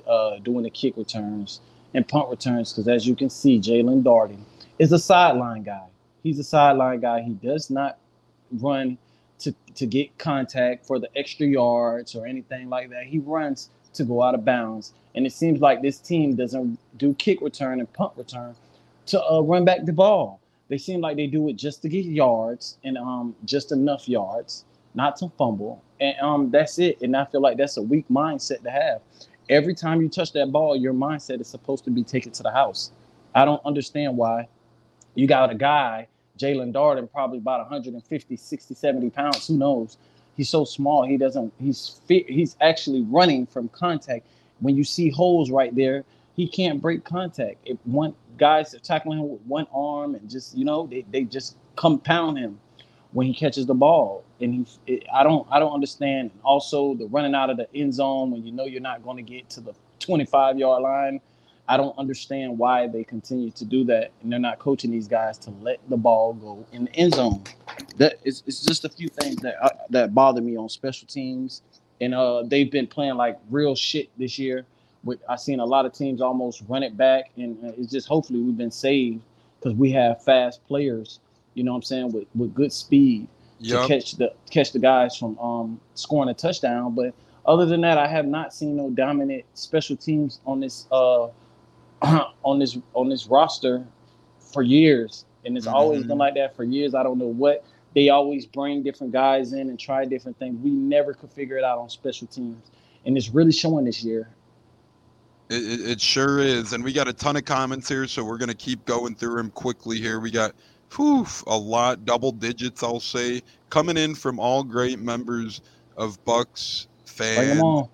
uh, doing the kick returns and punt returns because as you can see, Jaelon Darden is a sideline guy. He's a sideline guy. He does not run to to get contact for the extra yards or anything like that. He runs to go out of bounds. And it seems like this team doesn't do kick return and punt return to uh, run back the ball. They seem like they do it just to get yards and um, just enough yards, not to fumble. And um, that's it. And I feel like that's a weak mindset to have. Every time you touch that ball, your mindset is supposed to be taken to the house. I don't understand why you got a guy, Jaelon Darden, probably about 150, 60, 70 pounds, who knows, he's so small. He doesn't. He's he's actually running from contact. When you see holes right there, he can't break contact. If one guys are tackling him with one arm and just you know they, they just compound him when he catches the ball. And he, it, I don't I don't understand. Also the running out of the end zone when you know you're not going to get to the 25 yard line I don't understand why they continue to do that, and they're not coaching these guys to let the ball go in the end zone. That it's just a few things that uh, that bother me on special teams, and uh, they've been playing like real shit this year. With I seen a lot of teams almost run it back, and uh, it's just hopefully we've been saved because we have fast players. You know what I'm saying with with good speed yep. to catch the catch the guys from um, scoring a touchdown. But other than that, I have not seen no dominant special teams on this uh, on this on this roster for years, and it's mm-hmm. always been like that for years. I don't know what they always bring different guys in and try different things. We never could figure it out on special teams, and it's really showing this year. It, it sure is, and we got a ton of comments here, so we're gonna keep going through them quickly here. We got whew, a lot, double digits, I'll say, coming in from all great members of Bucks fans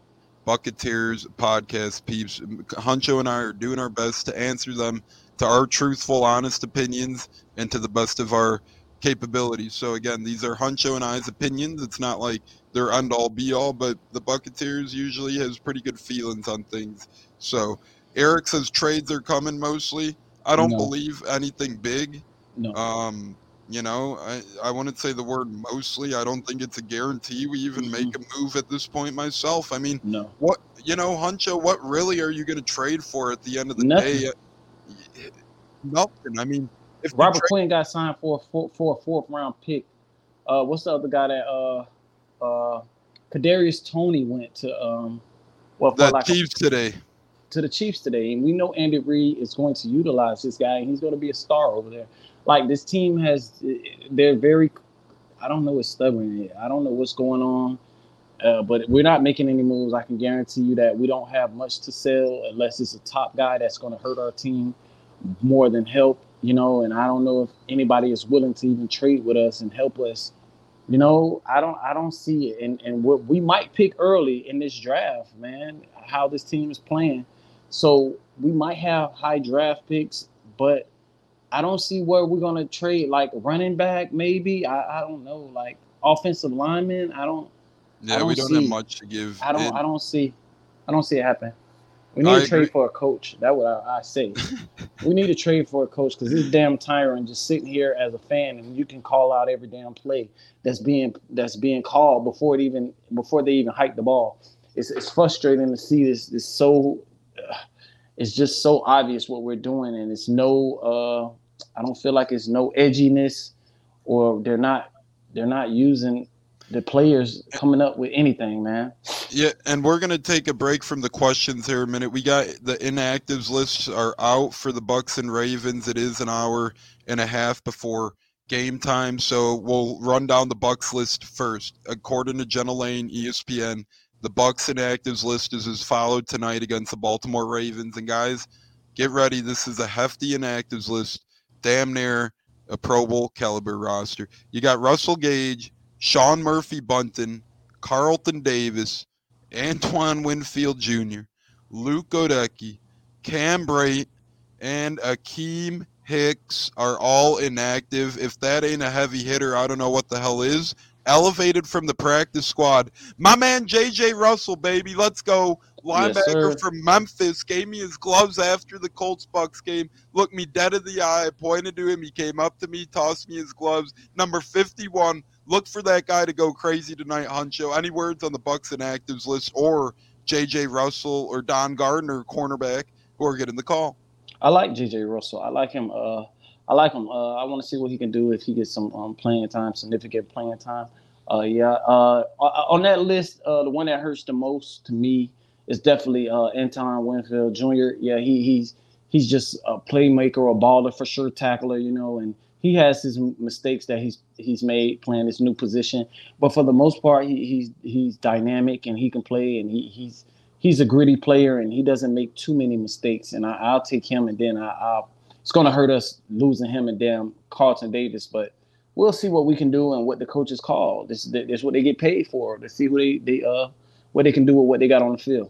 Bucketeers podcast peeps. Huncho and I are doing our best to answer them to our truthful, honest opinions and to the best of our capabilities. So again, these are Huncho and I's opinions. It's not like they're end all be all, but the Bucketeers usually has pretty good feelings on things. So Eric says trades are coming mostly. I don't no. believe anything big. No. Um, you know, I, I wouldn't say the word mostly. I don't think it's a guarantee we even mm-hmm. make a move at this point myself. I mean, no. what, you know, Huncho, what really are you going to trade for at the end of the Nothing. day? Nothing. I mean, if Robert Quinn got signed for a, four, for a fourth round pick, uh, what's the other guy that, uh, uh, Kadarius Toney went to, um, well, the like Chiefs a, today. To the Chiefs today. And we know Andy Reid is going to utilize this guy, and he's going to be a star over there like this team has they're very I don't know what's stubborn I don't know what's going on. Uh, but we're not making any moves. I can guarantee you that we don't have much to sell unless it's a top guy that's going to hurt our team more than help, you know. And I don't know if anybody is willing to even trade with us and help us. You know, I don't, I don't see it. And and what we might pick early in this draft, man, how this team is playing. So we might have high draft picks, but I don't see where we're gonna trade like running back, maybe. I, I don't know, like offensive lineman. I don't Yeah, don't we don't see- have much to give. I don't. And- I don't see. I don't see it happen. We need I to trade for a coach. That's what I, I say. we need to trade for a coach because this damn tyrant just sitting here as a fan, and you can call out every damn play that's being that's being called before it even before they even hike the ball. It's it's frustrating to see this. This so. It's just so obvious what we're doing, and it's no. Uh, I don't feel like it's no edginess, or they're not they're not using the players coming up with anything, man. Yeah, and we're gonna take a break from the questions here a minute. We got the inactives lists are out for the Bucks and Ravens. It is an hour and a half before game time, so we'll run down the Bucks list first. According to Jenna Laine, ESPN, the Bucks inactives list is as followed tonight against the Baltimore Ravens. And guys, get ready. This is a hefty inactives list, damn near a Pro Bowl caliber roster. You got Russell Gage, Sean Murphy-Bunting, Carlton Davis, Antoine Winfield Jr., Luke Goedeke, Cam Brate, and Akiem Hicks are all inactive. If that ain't a heavy hitter, I don't know what the hell is. Elevated from the practice squad. My man JJ Russell, baby. Let's go. Linebacker sir. from Memphis gave me his gloves after the Colts Bucks game. Looked me dead in the eye, pointed to him. He came up to me, tossed me his gloves. Number 51. Look for that guy to go crazy tonight, Huncho. Any words on the Bucks inactives list or JJ Russell or Don Gardner, cornerback, who are getting the call? I like JJ Russell. I like him. Uh, I like him. Uh, I want to see what he can do if he gets some um, playing time, significant playing time. Uh, yeah. Uh, on that list, uh, the one that hurts the most to me is definitely uh, Antoine Winfield Jr. Yeah, he he's he's just a playmaker, a baller for sure, tackler. You know, and he has his mistakes that he's he's made playing this new position. But for the most part, he, he's he's dynamic and he can play, and he he's he's a gritty player and he doesn't make too many mistakes. And I, I'll take him, and then I, I'll. It's going to hurt us losing him and damn Carlton Davis, but we'll see what we can do and what the coaches call. This is what they get paid for to see what they they uh what they can do with what they got on the field.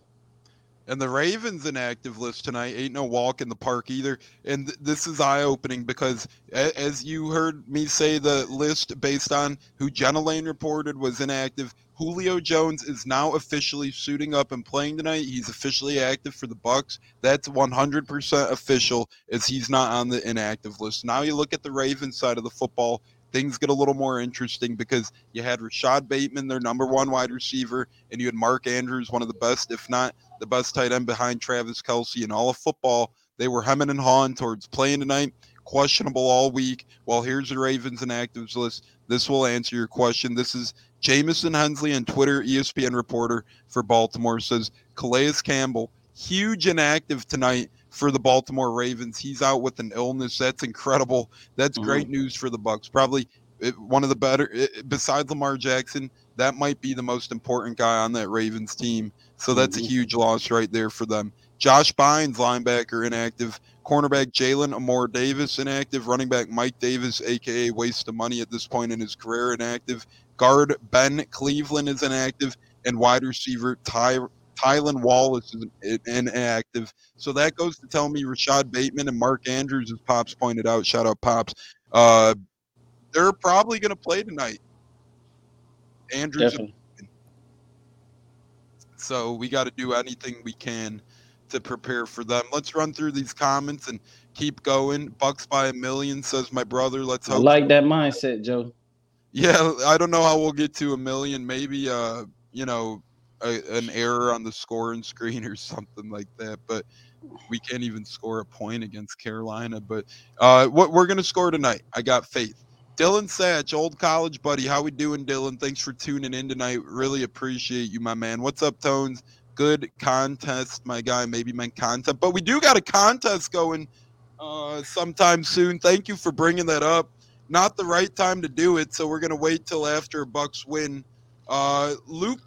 And the Ravens inactive list tonight ain't no walk in the park either. And th- this is eye opening because, a- as you heard me say, the list based on who Jenna Laine reported was inactive. Julio Jones is now officially suiting up and playing tonight. He's officially active for the Bucks. That's 100% official, as he's not on the inactive list. Now you look at the Ravens side of the football. Things get a little more interesting because you had Rashod Bateman, their number one wide receiver, and you had Mark Andrews, one of the best, if not the best tight end behind Travis Kelce in all of football. They were hemming and hawing towards playing tonight, questionable all week. Well, here's the Ravens inactives list. This will answer your question. This is Jamison Hensley on Twitter, ESPN reporter for Baltimore, says Calais Campbell, huge inactive tonight for the Baltimore Ravens. He's out with an illness. That's incredible. That's Mhm. great news for the Bucks. Probably uh, one of the better, uh, besides Lamar Jackson, that might be the most important guy on that Ravens team. So that's a Mhm. huge loss right there for them. Josh Bynes, linebacker, inactive. Cornerback Jalyn Armour-Davis, inactive. Running back Mike Davis, aka waste of money at this point in his career, inactive. Guard Ben Cleveland is inactive, and wide receiver Ty Tylan Wallace is inactive. So that goes to tell me Rashod Bateman and Mark Andrews, as Pops pointed out, shout out Pops, uh, they're probably going to play tonight. Andrews Definitely. so we got to do anything we can to prepare for them. Let's run through these comments and keep going. Bucks by a million says my brother. Let's I hope. like that mindset, Joe. Yeah, I don't know how we'll get to a million. Maybe uh, you know, a, an error on the scoring screen or something like that. But we can't even score a point against Carolina. But uh, what we're gonna score tonight, I got faith. Dylan Satch, old college buddy, how we doing, Dylan? Thanks for tuning in tonight. Really appreciate you, my man. What's up, Tones? Good contest, my guy. Maybe my content, but we do got a contest going uh, sometime soon. Thank you for bringing that up. Not the right time to do it, so we're gonna wait till after Bucks win. Uh, Luke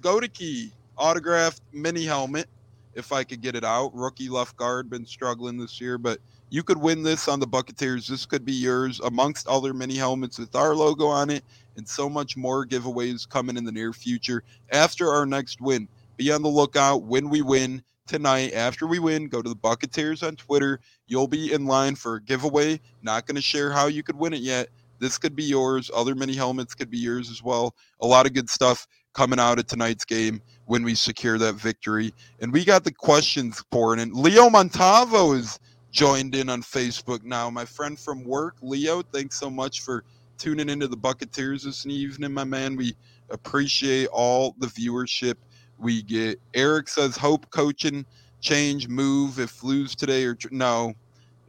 Goedeke autographed mini helmet, if I could get it out. Rookie left guard, been struggling this year, but you could win this on the Bucketeers. This could be yours, amongst other mini helmets with our logo on it, and so much more giveaways coming in the near future after our next win. Be on the lookout when we win tonight. After we win, go to the Bucketeers on Twitter. You'll be in line for a giveaway. Not going to share how you could win it yet. This could be yours. Other mini helmets could be yours as well. A lot of good stuff coming out of tonight's game when we secure that victory. And we got the questions pouring in. Leo Montavo is joined in on Facebook now. My friend from work, Leo, thanks so much for tuning into the Bucketeers this evening, my man. We appreciate all the viewership we get. Eric says, hope coaching change move if lose today or tr- no.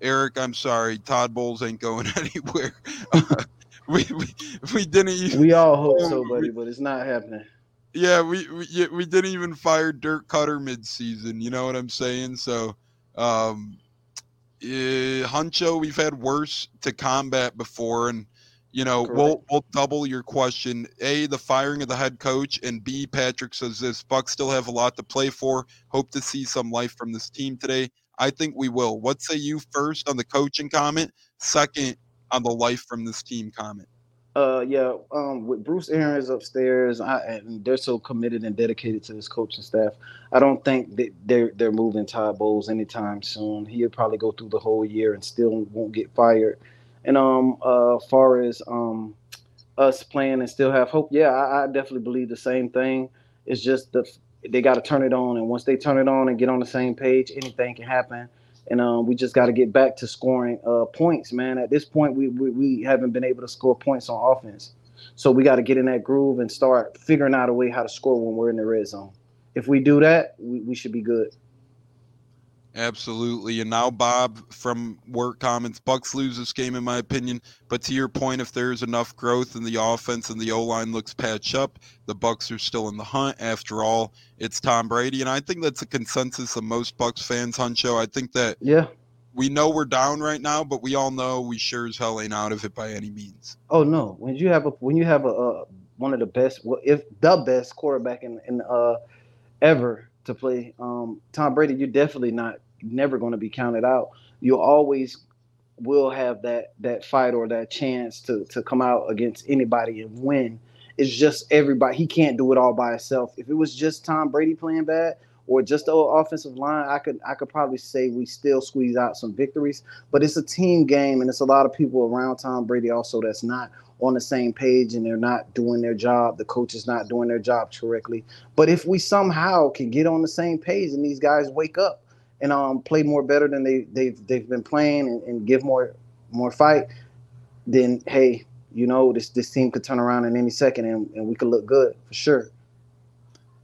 Eric, I'm sorry. Todd Bowles ain't going anywhere. we, we we didn't even We all hope so, buddy, but it's not happening. yeah, we we, we didn't even fire Dirk Koetter mid-season. You know what I'm saying? So, um, eh, Huncho, we've had worse to combat before, and you know we'll we'll double your question. A, the firing of the head coach, and B, Patrick says this: Bucks still have a lot to play for. Hope to see some life from this team today. I think we will. What say you first on the coaching comment? Second on the life from this team comment. Uh, yeah. Um, with Bruce Arians upstairs, I, and they're so committed and dedicated to this coaching staff. I don't think that they're they're moving Todd Bowles anytime soon. He'll probably go through the whole year and still won't get fired. And um, uh, far as um, us playing and still have hope, yeah, I, I definitely believe the same thing. It's just the they got to turn it on, and once they turn it on and get on the same page, anything can happen. And um, we just got to get back to scoring uh, points, man. At this point, we, we we haven't been able to score points on offense, so we got to get in that groove and start figuring out a way how to score when we're in the red zone. If we do that, we, we should be good. Absolutely. And now Bob from work comments, Bucks lose this game in my opinion. But to your point, if there's enough growth in the offense and the O line looks patched up, the Bucks are still in the hunt. After all, it's Tom Brady. And I think that's a consensus of most Bucks fans, Huncho. I think that Yeah. we know we're down right now, but we all know we sure as hell ain't out of it by any means. Oh no! When you have a when you have a uh, one of the best, well, if the best quarterback in in uh ever to play, um, Tom Brady, you're definitely not never going to be counted out. You always will have that that fight or that chance to to come out against anybody and win. It's just everybody. He can't do it all by himself. If it was just Tom Brady playing bad or just the offensive line, I could I could probably say we still squeeze out some victories. But it's a team game, and it's a lot of people around Tom Brady also that's not on the same page and they're not doing their job. The coach is not doing their job correctly. But if we somehow can get on the same page and these guys wake up and um play more better than they they've they've been playing and, and give more more fight, then hey, you know this this team could turn around in any second and, and we could look good for sure.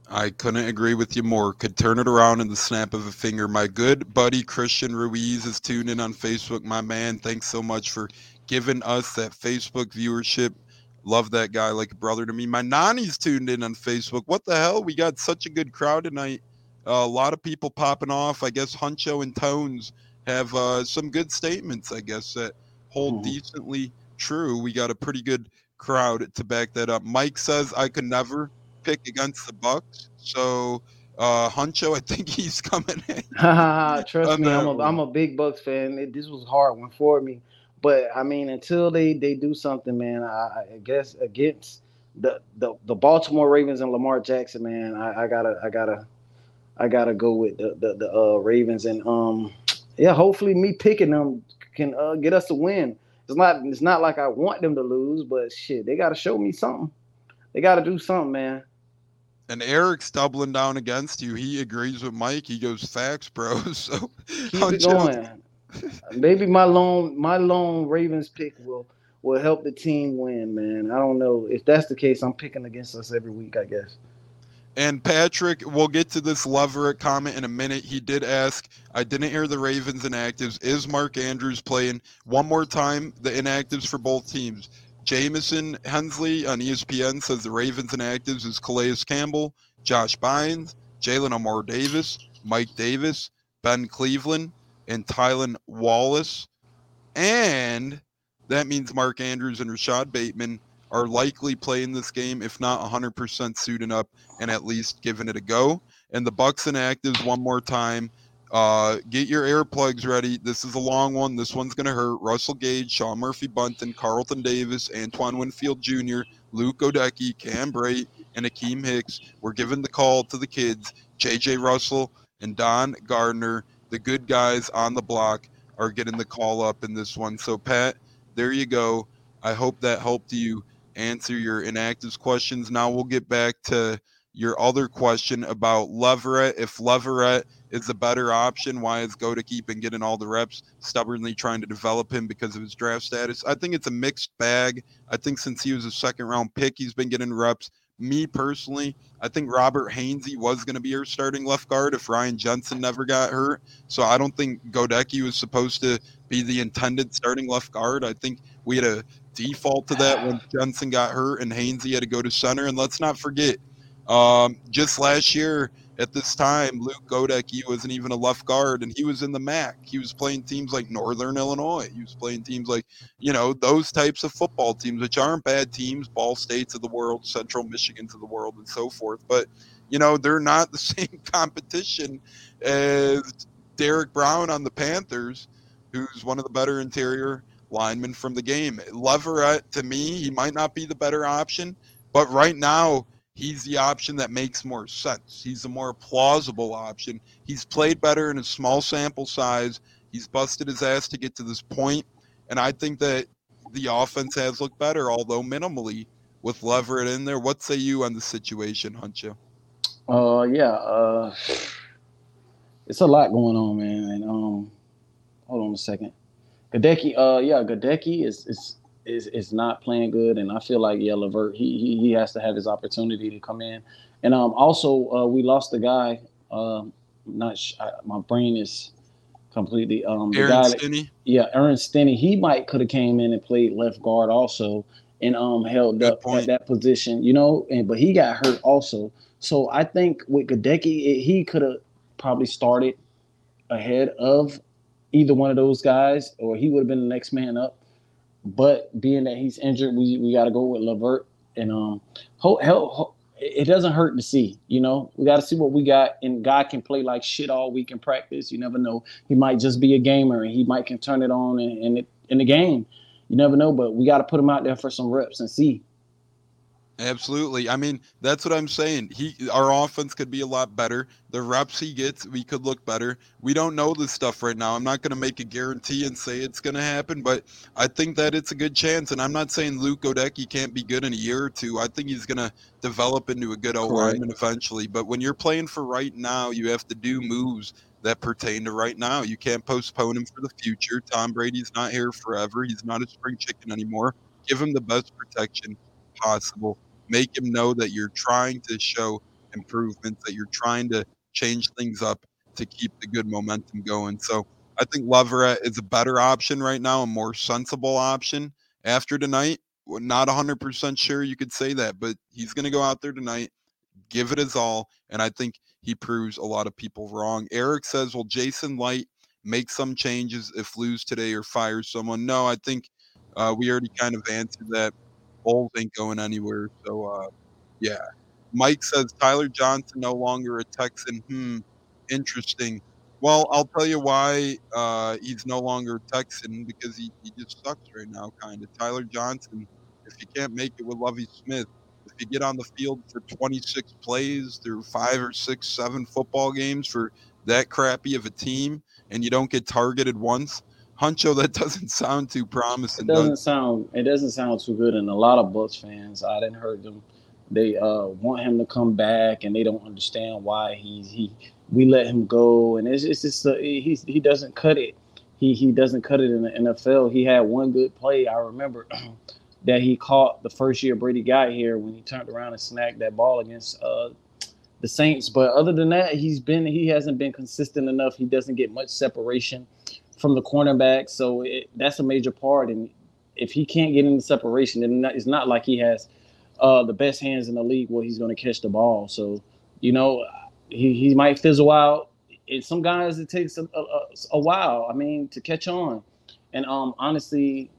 I couldn't agree with you more. Could turn it around in the snap of a finger. My good buddy Christian Ruiz is tuned in on Facebook. My man, thanks so much for giving us that Facebook viewership. Love that guy like a brother to me. My nanny's tuned in on Facebook. What the hell? We got such a good crowd tonight. Uh, a lot of people popping off. I guess Huncho and Tones have uh, some good statements, I guess, that hold Mhm. decently true. We got a pretty good crowd to back that up. Mike says I could never pick against the Bucks. So uh Huncho, I think he's coming in. Trust me, I'm a. I'm a big Bucks fan. It, this was a hard one for me, but I mean, until they they do something, man, I, I guess against the, the the Baltimore Ravens and Lamar Jackson, man, I, I gotta I gotta I gotta go with the the, the uh, Ravens and um yeah, hopefully me picking them can uh, get us a win. It's not it's not like I want them to lose, but shit, they gotta show me something. They gotta do something, man. And Eric's doubling down against you. He agrees with Mike. He goes facts, bro. So Keep it Huncho- going. Maybe my lone my lone Ravens pick will will help the team win, man. I don't know if that's the case. I'm picking against us every week, I guess. And Patrick, we'll get to this Leverett comment in a minute. He did ask, I didn't hear the Ravens inactives. Is Mark Andrews playing? One more time, the inactives for both teams. Jamison Hensley on ESPN says the Ravens inactives is Calais Campbell, Josh Bynes, Jalyn Armour-Davis, Mike Davis, Ben Cleveland, and Tylan Wallace. And that means Mark Andrews and Rashod Bateman are likely playing this game, if not 100% suiting up and at least giving it a go. And the Bucks inactives one more time. Uh, get your earplugs ready. This is a long one. This one's gonna hurt. Russell Gage, Sean Murphy-Bunting, Carlton Davis, Antoine Winfield Jr., Luke Goedeke, Cam Brate, and Akiem Hicks. We're giving the call to the kids. J.J. Russell and Don Gardner, the good guys on the block, are getting the call up in this one. So Pat, there you go. I hope that helped you answer your inactives questions. Now we'll get back to your other question about Leverett. If Leverett is a better option, why is Goedeke and getting all the reps, stubbornly trying to develop him because of his draft status? I think it's a mixed bag. I think since he was a second round pick, he's been getting reps. Me personally, I think Robert Hainsey was going to be our starting left guard if Ryan Jensen never got hurt. So I don't think Goedeke was supposed to be the intended starting left guard. I think we had a default to that when Jensen got hurt and Hainsey had to go to center. And let's not forget, um, just last year at this time, Luke Goedeke wasn't even a left guard, and he was in the MAC. He was playing teams like Northern Illinois. He was playing teams like, you know, those types of football teams, which aren't bad teams, Ball States of the world, Central Michigans to the world, and so forth. But, you know, they're not the same competition as Derrick Brown on the Panthers, who's one of the better interior linemen from the game. Leverett, to me, he might not be the better option, but right now, he's the option that makes more sense. He's a more plausible option. He's played better in a small sample size. He's busted his ass to get to this point, and I think that the offense has looked better, although minimally, with Leverett in there. What say you on the situation, Huncho? Uh, yeah, uh, it's a lot going on, man. And um, hold on a second. Goedeke, uh, yeah, Goedeke is is is is not playing good, and I feel like yeah, Levert he he, he has to have his opportunity to come in, and um also uh, we lost the guy. Uh, not sh- I, my brain is completely um the Aaron guy, Stinnie? yeah, Aaron Stinnie. He might could have came in and played left guard also, and um held Good up point. at that position, you know, and but he got hurt also. So I think with it- he could have probably started ahead of either one of those guys, or he would have been the next man up. But being that he's injured, we, we got to go with Lavert. And um, ho, ho, ho- it doesn't hurt to see. You know, we got to see what we got. And guy can play like shit all week in practice. You never know. He might just be a gamer, and he might can turn it on in in the game. You never know. But we got to put him out there for some reps and see. Absolutely. I mean, that's what I'm saying. He our offense could be a lot better. The reps he gets, we could look better. We don't know this stuff right now. I'm not going to make a guarantee and say it's going to happen, but I think that it's a good chance. And I'm not saying Luke Goedeke can't be good in a year or two. I think he's going to develop into a good O lineman eventually. But when you're playing for right now, you have to do moves that pertain to right now. You can't postpone him for the future. Tom Brady's not here forever. He's not a spring chicken anymore. Give him the best protection possible make him know that you're trying to show improvements, that you're trying to change things up to keep the good momentum going. So I think Leverett is a better option right now, a more sensible option after tonight. Not 100% sure you could say that, but he's going to go out there tonight, give it his all, and I think he proves a lot of people wrong. Eric says, well, Jason Licht make some changes if lose today or fire someone. No, I think uh, we already kind of answered that. Bowles ain't going anywhere. So, uh, yeah. Mike says Tyler Johnson no longer a Texan. Hmm, interesting. Well, I'll tell you why uh, he's no longer a Texan because he, he just sucks right now, kind of. Tyler Johnson, if you can't make it with Lovie Smith, if you get on the field for 26 plays through five or six, seven football games for that crappy of a team and you don't get targeted once, Huncho, that doesn't sound too promising. It doesn't does sound it doesn't sound too good, and a lot of Bucks fans I didn't heard them. They uh, want him to come back, and they don't understand why he's he. We let him go, and it's, it's just uh, he he doesn't cut it. He he doesn't cut it in the NFL. He had one good play I remember that he caught the first year Brady got here when he turned around and snagged that ball against uh, the Saints. But other than that, he's been he hasn't been consistent enough. He doesn't get much separation from the cornerback, so it, that's a major part. And if he can't get into separation, then it's not like he has uh, the best hands in the league where he's going to catch the ball. So you know, he he might fizzle out. And some guys it takes a, a, a while. I mean, to catch on, and um, honestly,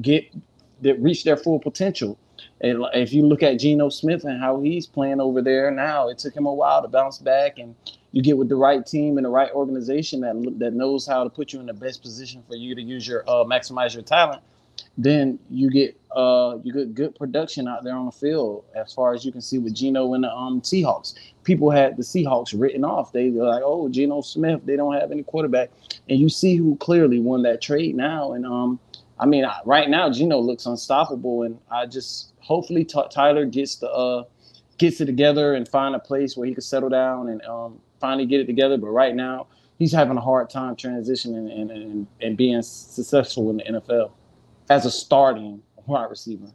get that reach their full potential. If you look at Geno Smith and how he's playing over there now, it took him a while to bounce back. And you get with the right team and the right organization that that knows how to put you in the best position for you to use your uh, maximize your talent. Then you get uh, you get good production out there on the field. As far as you can see with Geno and the um, Seahawks, people had the Seahawks written off. They were like, "Oh, Geno Smith, they don't have any quarterback," and you see who clearly won that trade now. And um, I mean, right now Geno looks unstoppable, and I just hopefully T- Tyler gets the uh, gets it together and find a place where he can settle down and um, finally get it together. But right now, he's having a hard time transitioning and, and, and being successful in the NFL as a starting wide receiver.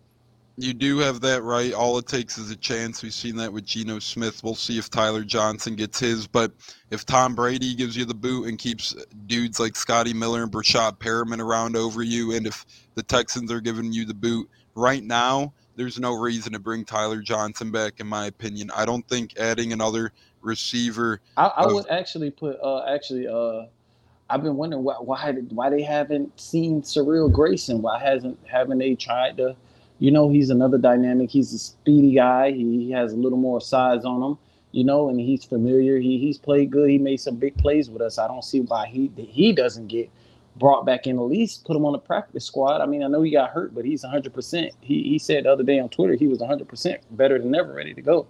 You do have that right. All it takes is a chance. We've seen that with Geno Smith. We'll see if Tyler Johnson gets his. But if Tom Brady gives you the boot and keeps dudes like Scotty Miller and Breshad Perriman around over you, and if the Texans are giving you the boot right now, there's no reason to bring Tyler Johnson back, in my opinion. I don't think adding another receiver. I, I Of- would actually put uh, actually uh, I've been wondering why why why they haven't seen Cyril Grayson. Why hasn't haven't they tried to? You know, he's another dynamic. He's a speedy guy. He, he has a little more size on him. You know, and he's familiar. He he's played good. He made some big plays with us. I don't see why he he doesn't get brought back in. At least put him on the practice squad. I mean, I know he got hurt, but he's 100. percent He he said the other day on Twitter he was 100 percent better than ever, ready to go.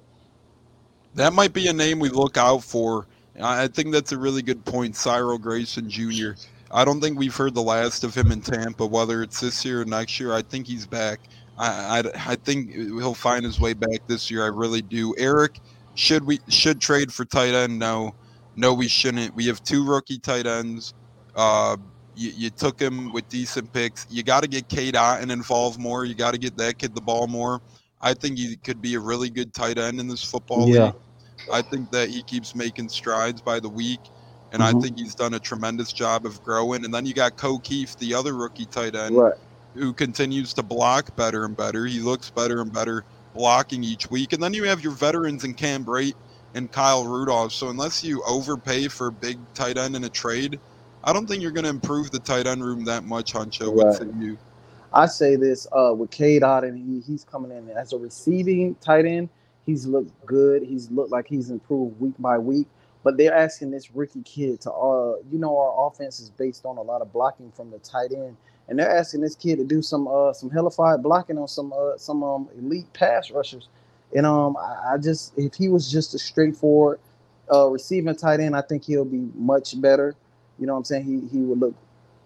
That might be a name we look out for. I I think that's a really good point, Cyril Grayson Jr. I don't think we've heard the last of him in Tampa, whether it's this year or next year. I think he's back. I, I, I think he'll find his way back this year. I really do. Eric, should we should trade for tight end? No, no, we shouldn't. We have two rookie tight ends. Uh, you, you took him with decent picks. You got to get Cade Otton involved more. You got to get that kid the ball more. I think he could be a really good tight end in this football Yeah. league. I think that he keeps making strides by the week, and Mhm. I think he's done a tremendous job of growing. And then you got Ko Kieft, the other rookie tight end, Right. who continues to block better and better. He looks better and better blocking each week. And then you have your veterans in Cam Brate and Kyle Rudolph. So unless you overpay for a big tight end in a trade, I don't think you're going to improve the tight end room that much, Huncho. What's Right. in you? I say this uh, with Cade Otton, he, he's coming in as a receiving tight end. He's looked good. He's looked like he's improved week by week. But they're asking this rookie kid to, uh, you know, our offense is based on a lot of blocking from the tight end, and they're asking this kid to do some, uh, some hellified blocking on some, uh, some um, elite pass rushers. And um, I, I just, if he was just a straightforward uh, receiving tight end, I think he'll be much better. You know what I'm saying? He he would look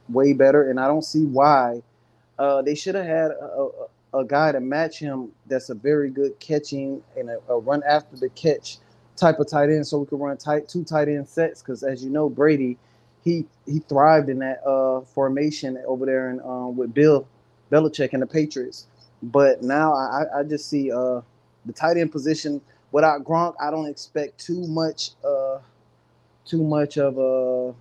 way better, and I don't see why uh, they should have had a, a, a guy to match him that's a very good catching and a, a run after the catch type of tight end, so we could run tight two tight end sets. Because as you know, Brady, he he thrived in that uh, formation over there in, um, with Bill Belichick and the Patriots. But now I, I just see uh, the tight end position without Gronk. I don't expect too much uh, too much of a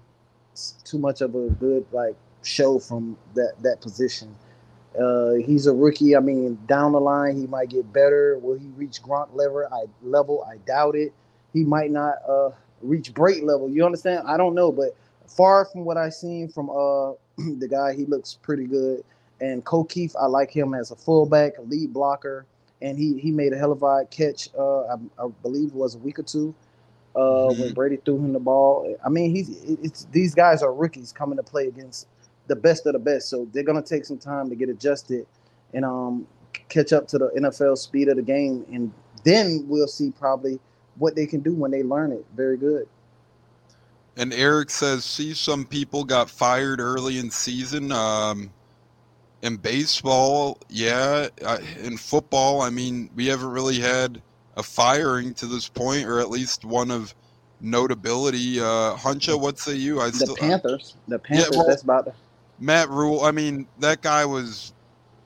too much of a good like show from that that position. Uh, he's a rookie. I mean, down the line, he might get better. Will he reach Gronk level? I level. I doubt it. He might not uh, reach Brate level. You understand? I don't know, but far from what I've seen from uh, the guy, he looks pretty good. And Kieft, I like him as a fullback, lead blocker, and he he made a hell of a catch. Uh, I, I believe it was a week or two uh, when Mhm. Brady threw him the ball. I mean, he's it's these guys are rookies coming to play against the best of the best, so they're gonna take some time to get adjusted and um catch up to the NFL speed of the game, and then we'll see probably what they can do when they learn it. Very good. And Eric says, see, some people got fired early in season. Um, in baseball, yeah. In football, I mean, we haven't really had a firing to this point, or at least one of notability. Uh, Huncho, what say you? I The still, Panthers, the Panthers. Yeah, well- that's about. The, Matt Rhule. I mean, that guy was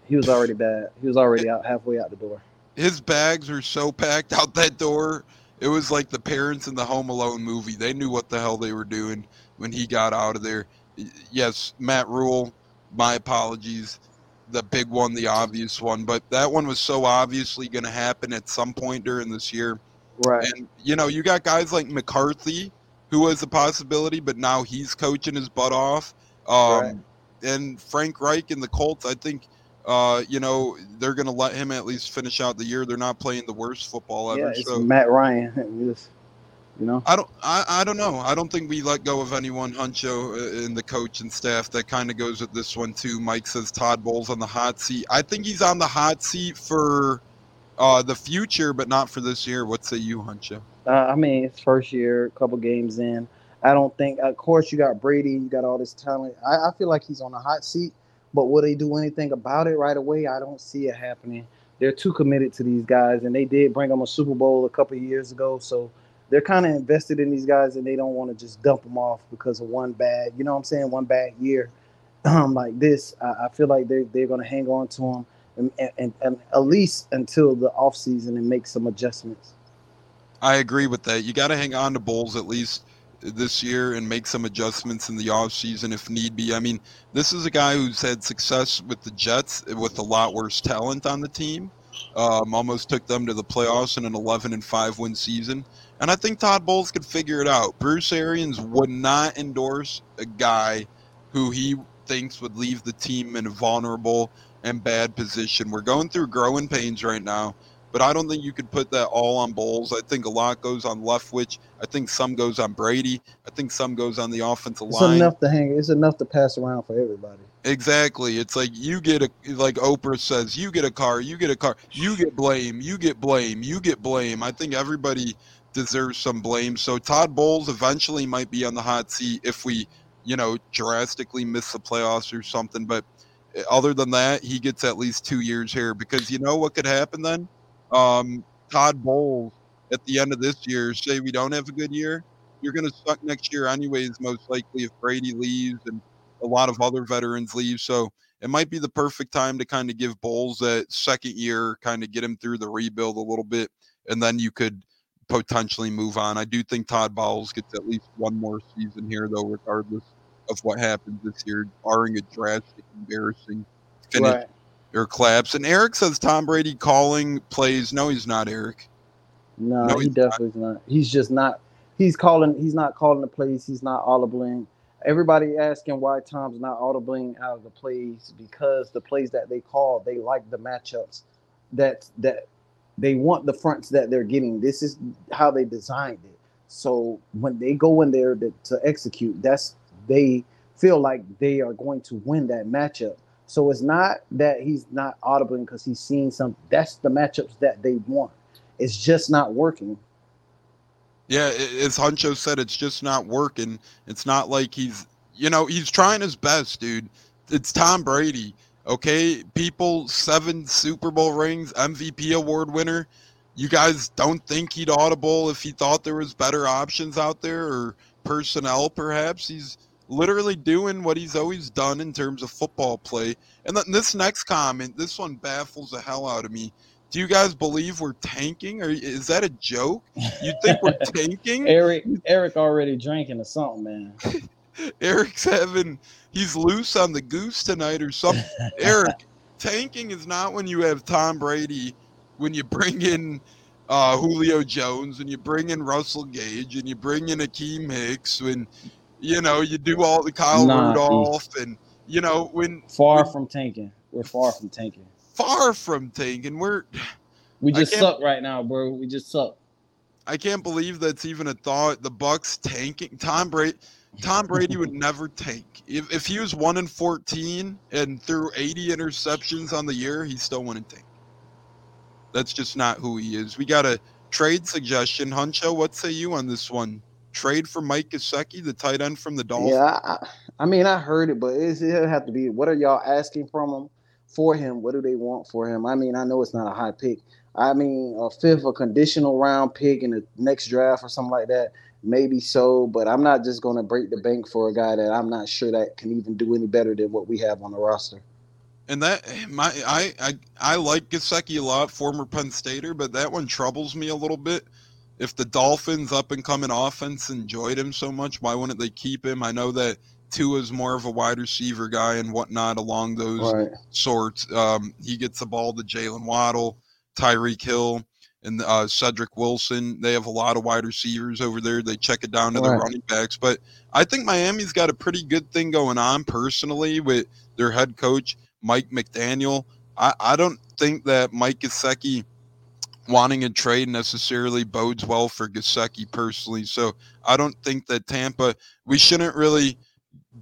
he was already bad. He was already out halfway out the door. his bags were so packed out that door. It was like the parents in the Home Alone movie. They knew what the hell they were doing when he got out of there. Yes, Matt Rhule, my apologies. The big one, the obvious one, but that one was so obviously going to happen at some point during this year. Right. And you know, you got guys like McCarthy, who was a possibility, but now he's coaching his butt off. Um, Right. And Frank Reich and the Colts, I think, uh, you know, they're going to let him at least finish out the year. They're not playing the worst football ever. Yeah, it's so Matt Ryan. You know. I don't, I, I don't know. I don't think we let go of anyone, Huncho, uh, in the coach and staff. That kind of goes with this one too. Mike says Todd Bowles on the hot seat. I think he's on the hot seat for uh, the future, but not for this year. What say you, Huncho? Uh, I mean, it's first year, couple games in. I don't think. Of course, you got Brady. You got all this talent. I, I feel like he's on the hot seat, But will they do anything about it right away? I don't see it happening. They're too committed to these guys, and they did bring them a Super Bowl a couple of years ago. So they're kind of invested in these guys, and they don't want to just dump them off because of one bad, you know what I'm saying, one bad year um, like this. I, I feel like they're they're going to hang on to them and, and, and at least until the off season and make some adjustments. I agree with that. You got to hang on to Bowles at least this year and make some adjustments in the offseason if need be. I mean, this is a guy who's had success with the Jets with a lot worse talent on the team. Um, almost took them to the playoffs in an 11 and 5 win season. And I think Todd Bowles could figure it out. Bruce Arians would not endorse a guy who he thinks would leave the team in a vulnerable and bad position. We're going through growing pains right now, but I don't think you could put that all on Bowles. I think a lot goes on Leftwich. I think some goes on Brady. I think some goes on the offensive It's line. enough to hang. It's enough to pass around for everybody. Exactly. It's like you get a like Oprah says, you get a car, you get a car, you get blame, you get blame, you get blame. I think everybody deserves some blame. So Todd Bowles eventually might be on the hot seat if we, you know, drastically miss the playoffs or something. But eh, other than that, he gets at least two years here because you know what could happen then? Um, Todd Bowles at the end of this year, say we don't have a good year, you're going to suck next year anyways, most likely if Brady leaves and a lot of other veterans leave. So it might be the perfect time to kind of give Bowles that second year, kind of get him through the rebuild a little bit, and then you could potentially move on. I do think Todd Bowles gets at least one more season here, though, regardless of what happens this year, barring a drastic, embarrassing finish Right. or collapse. And Eric says Tom Brady calling plays. No, he's not, Eric. No, No, he he's not. definitely is not. He's just not. He's calling. He's not calling the plays. He's not audibling. Everybody asking why Tom's not audibling out of the plays because the plays that they call, they like the matchups that that they want the fronts that they're getting. This is how they designed it. So when they go in there to, to execute, that's they feel like they are going to win that matchup. So it's not that he's not audibling because he's seeing some. That's the matchups that they want. It's just not working. Yeah, as Huncho said, it's just not working. It's not like he's, you know, he's trying his best, dude. It's Tom Brady, okay? People, seven Super Bowl rings, MVP award winner. You guys don't think he'd audible if he thought there was better options out there or personnel, perhaps? He's literally doing what he's always done in terms of football play. And then this next comment, this one baffles the hell out of me. Do you guys believe we're tanking, or is that a joke? You think we're tanking? Eric Eric already drinking or something, man. Eric's having he's loose on the goose tonight or something. Eric, tanking is not when you have Tom Brady, when you bring in uh, Julio Jones and you bring in Russell Gage and you bring in Akiem Hicks when you know you do all the Kyle Nah, Rudolph and you know when Far when- from tanking. We're far from tanking. far from tanking. We're We just suck right now, bro. We just suck. I can't believe that's even a thought. The Bucks tanking. Tom Brady. Tom Brady would never tank. If, if he was one in fourteen and threw eighty interceptions on the year, he still wouldn't tank. That's just not who he is. We got a trade suggestion, Huncho. What say you on this one? Trade for Mike Gesicki, the tight end from the Dolphins. Yeah, I, I- mean, I heard it, but it's, it'll have to be. What are y'all asking from him for him? What do they want for him? I mean, I know it's not a high pick. I mean, a fifth, a conditional round pick in the next draft or something like that. Maybe so, but I'm not just going to break the bank for a guy that I'm not sure that can even do any better than what we have on the roster. And that my I I, I like Gesicki a lot, former Penn Stater, but that one troubles me a little bit. If the Dolphins up and coming offense enjoyed him so much, why wouldn't they keep him? I know that Tua's more of a wide receiver guy and whatnot along those Right. sorts. Um, he gets the ball to Jaylen Waddle, Tyreek Hill, and uh, Cedric Wilson. They have a lot of wide receivers over there. They check it down to the Right. running backs. But I think Miami's got a pretty good thing going on personally with their head coach, Mike McDaniel. I, I don't think that Mike Gesicki wanting a trade necessarily bodes well for Gesicki personally. So I don't think that Tampa, we shouldn't really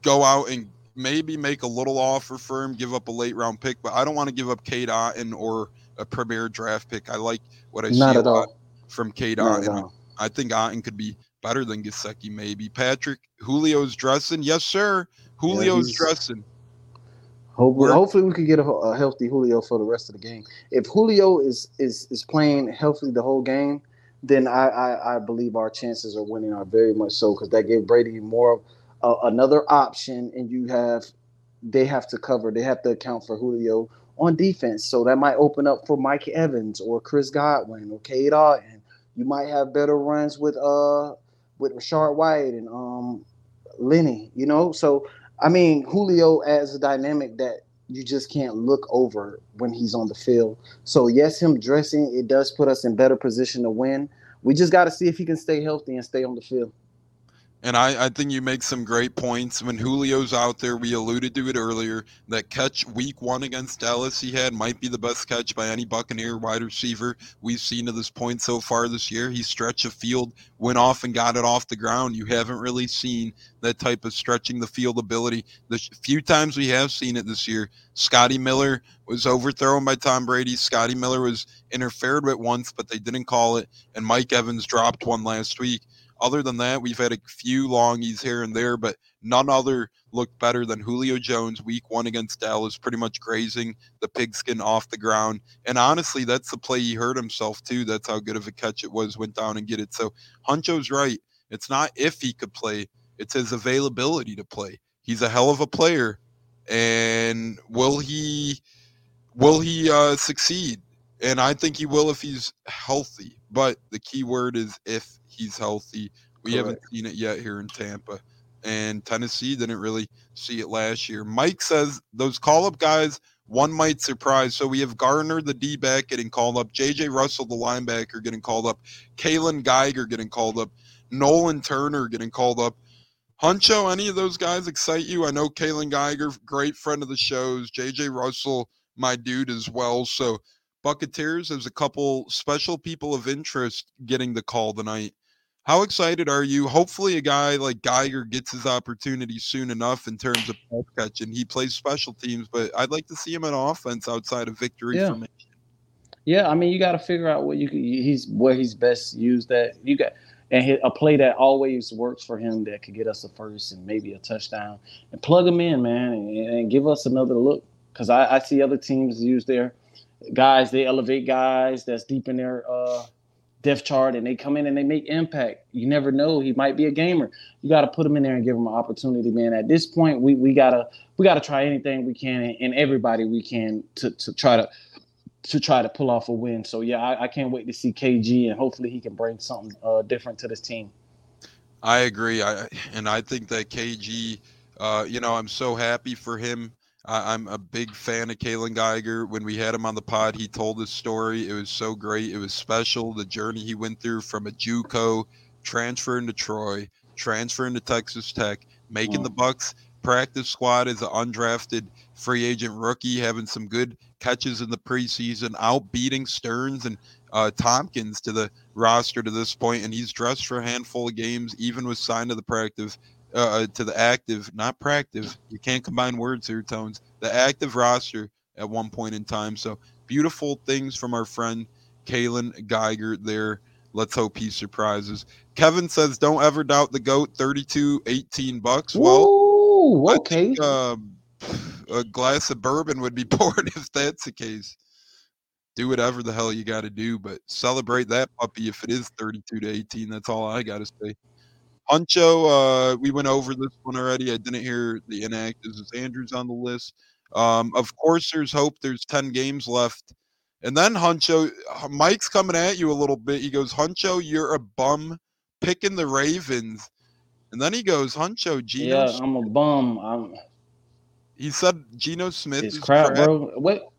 go out and maybe make a little offer for him, give up a late round pick, but I don't want to give up Cade Otton or a premier draft pick. I like what I Not see at all. from Cade Not Otton. I think Otton could be better than Gesicki, maybe. Patrick, Julio's dressing. Yes, sir. Julio's he's- dressing. Hopefully, hopefully we could get a, a healthy Julio for the rest of the game. If Julio is is is playing healthy the whole game, then I I, I believe our chances of winning are very much so because that gave Brady more uh, another option, and you have they have to cover they have to account for Julio on defense, so that might open up for Mike Evans or Chris Godwin or Cade Otton. You might have better runs with uh with Rachaad White and um Lenny, you know. So I mean, Julio adds a dynamic that you just can't look over when he's on the field. So yes, him dressing it does put us in better position to win. We just got to see if he can stay healthy and stay on the field. And I, I think you make some great points. When Julio's out there, we alluded to it earlier. That catch week one against Dallas he had might be the best catch by any Buccaneer wide receiver we've seen to this point so far this year. He stretched a field, went off and got it off the ground. You haven't really seen that type of stretching the field ability. The few times we have seen it this year, Scotty Miller was overthrown by Tom Brady. Scotty Miller was interfered with once, but they didn't call it. And Mike Evans dropped one last week. Other than that, we've had a few longies here and there, but none other looked better than Julio Jones week one against Dallas, pretty much grazing the pigskin off the ground. And honestly, that's the play he hurt himself too. That's how good of a catch it was, went down and get it. So Huncho's right. It's not if he could play, it's his availability to play. He's a hell of a player. And will he will he uh, succeed? And I think he will if he's healthy. But the key word is if he's healthy. We haven't seen it yet here in Tampa. And Tennessee didn't really see it last year. Mike says those call up guys, one might surprise. So we have Garner, the D back, getting called up, JJ Russell, the linebacker, getting called up, Kaylon Geiger getting called up, Nolan Turner getting called up. Huncho, any of those guys excite you? I know Kaylon Geiger, great friend of the shows. JJ Russell, my dude as well. So Buccaneers, there's a couple special people of interest getting the call tonight. How excited are you? Hopefully, a guy like Geiger gets his opportunity soon enough in terms of pass catching. He plays special teams, but I'd like to see him on offense outside of victory Yeah. formation. Yeah, I mean, you got to figure out what you can, he's where he's best used at. You got and hit a play that always works for him that could get us a first and maybe a touchdown, and plug him in, man, and, and give us another look. Because I, I see other teams use their guys, they elevate guys that's deep in their uh, depth chart, and they come in and they make impact. You never know; he might be a gamer. You got to put him in there and give him an opportunity, man. At this point, we we gotta we gotta try anything we can and, and everybody we can to to try to to try to pull off a win. So yeah, I, I can't wait to see KG and hopefully he can bring something uh, different to this team. I agree. I and I think that KG, uh, you know, I'm so happy for him. I, I'm a big fan of Kaylon Geiger. When we had him on the pod, he told his story. It was so great. It was special. The journey he went through from a JUCO, transferring to Troy, transferring to Texas Tech, making Mm. the Bucks practice squad as an undrafted free agent rookie, having some good catches in the preseason, out beating Stearns and uh, Thompkins to the roster to this point, and he's dressed for a handful of games, even was signed to the practice uh, to the active, not practive. You can't combine words here, Tones. The active roster at one point in time. So beautiful things from our friend Kaylon Geiger there. Let's hope he surprises. Kevin says, "Don't ever doubt the goat." 32, 18 bucks. Well, Ooh, okay. think, um, a glass of bourbon would be poured if that's the case. Do whatever the hell you got to do, but celebrate that puppy if it is 32 to 18. That's all I got to say. Huncho, uh, we went over this one already. I didn't hear the inactives. Is Andrews on the list? Um, of course, there's hope. There's 10 games left. And then Huncho, Mike's coming at you a little bit. He goes, Huncho, you're a bum picking the Ravens. And then he goes, Huncho, Geno. yeah, I'm a bum. I'm He said Geno Smith it's is crap, bro. What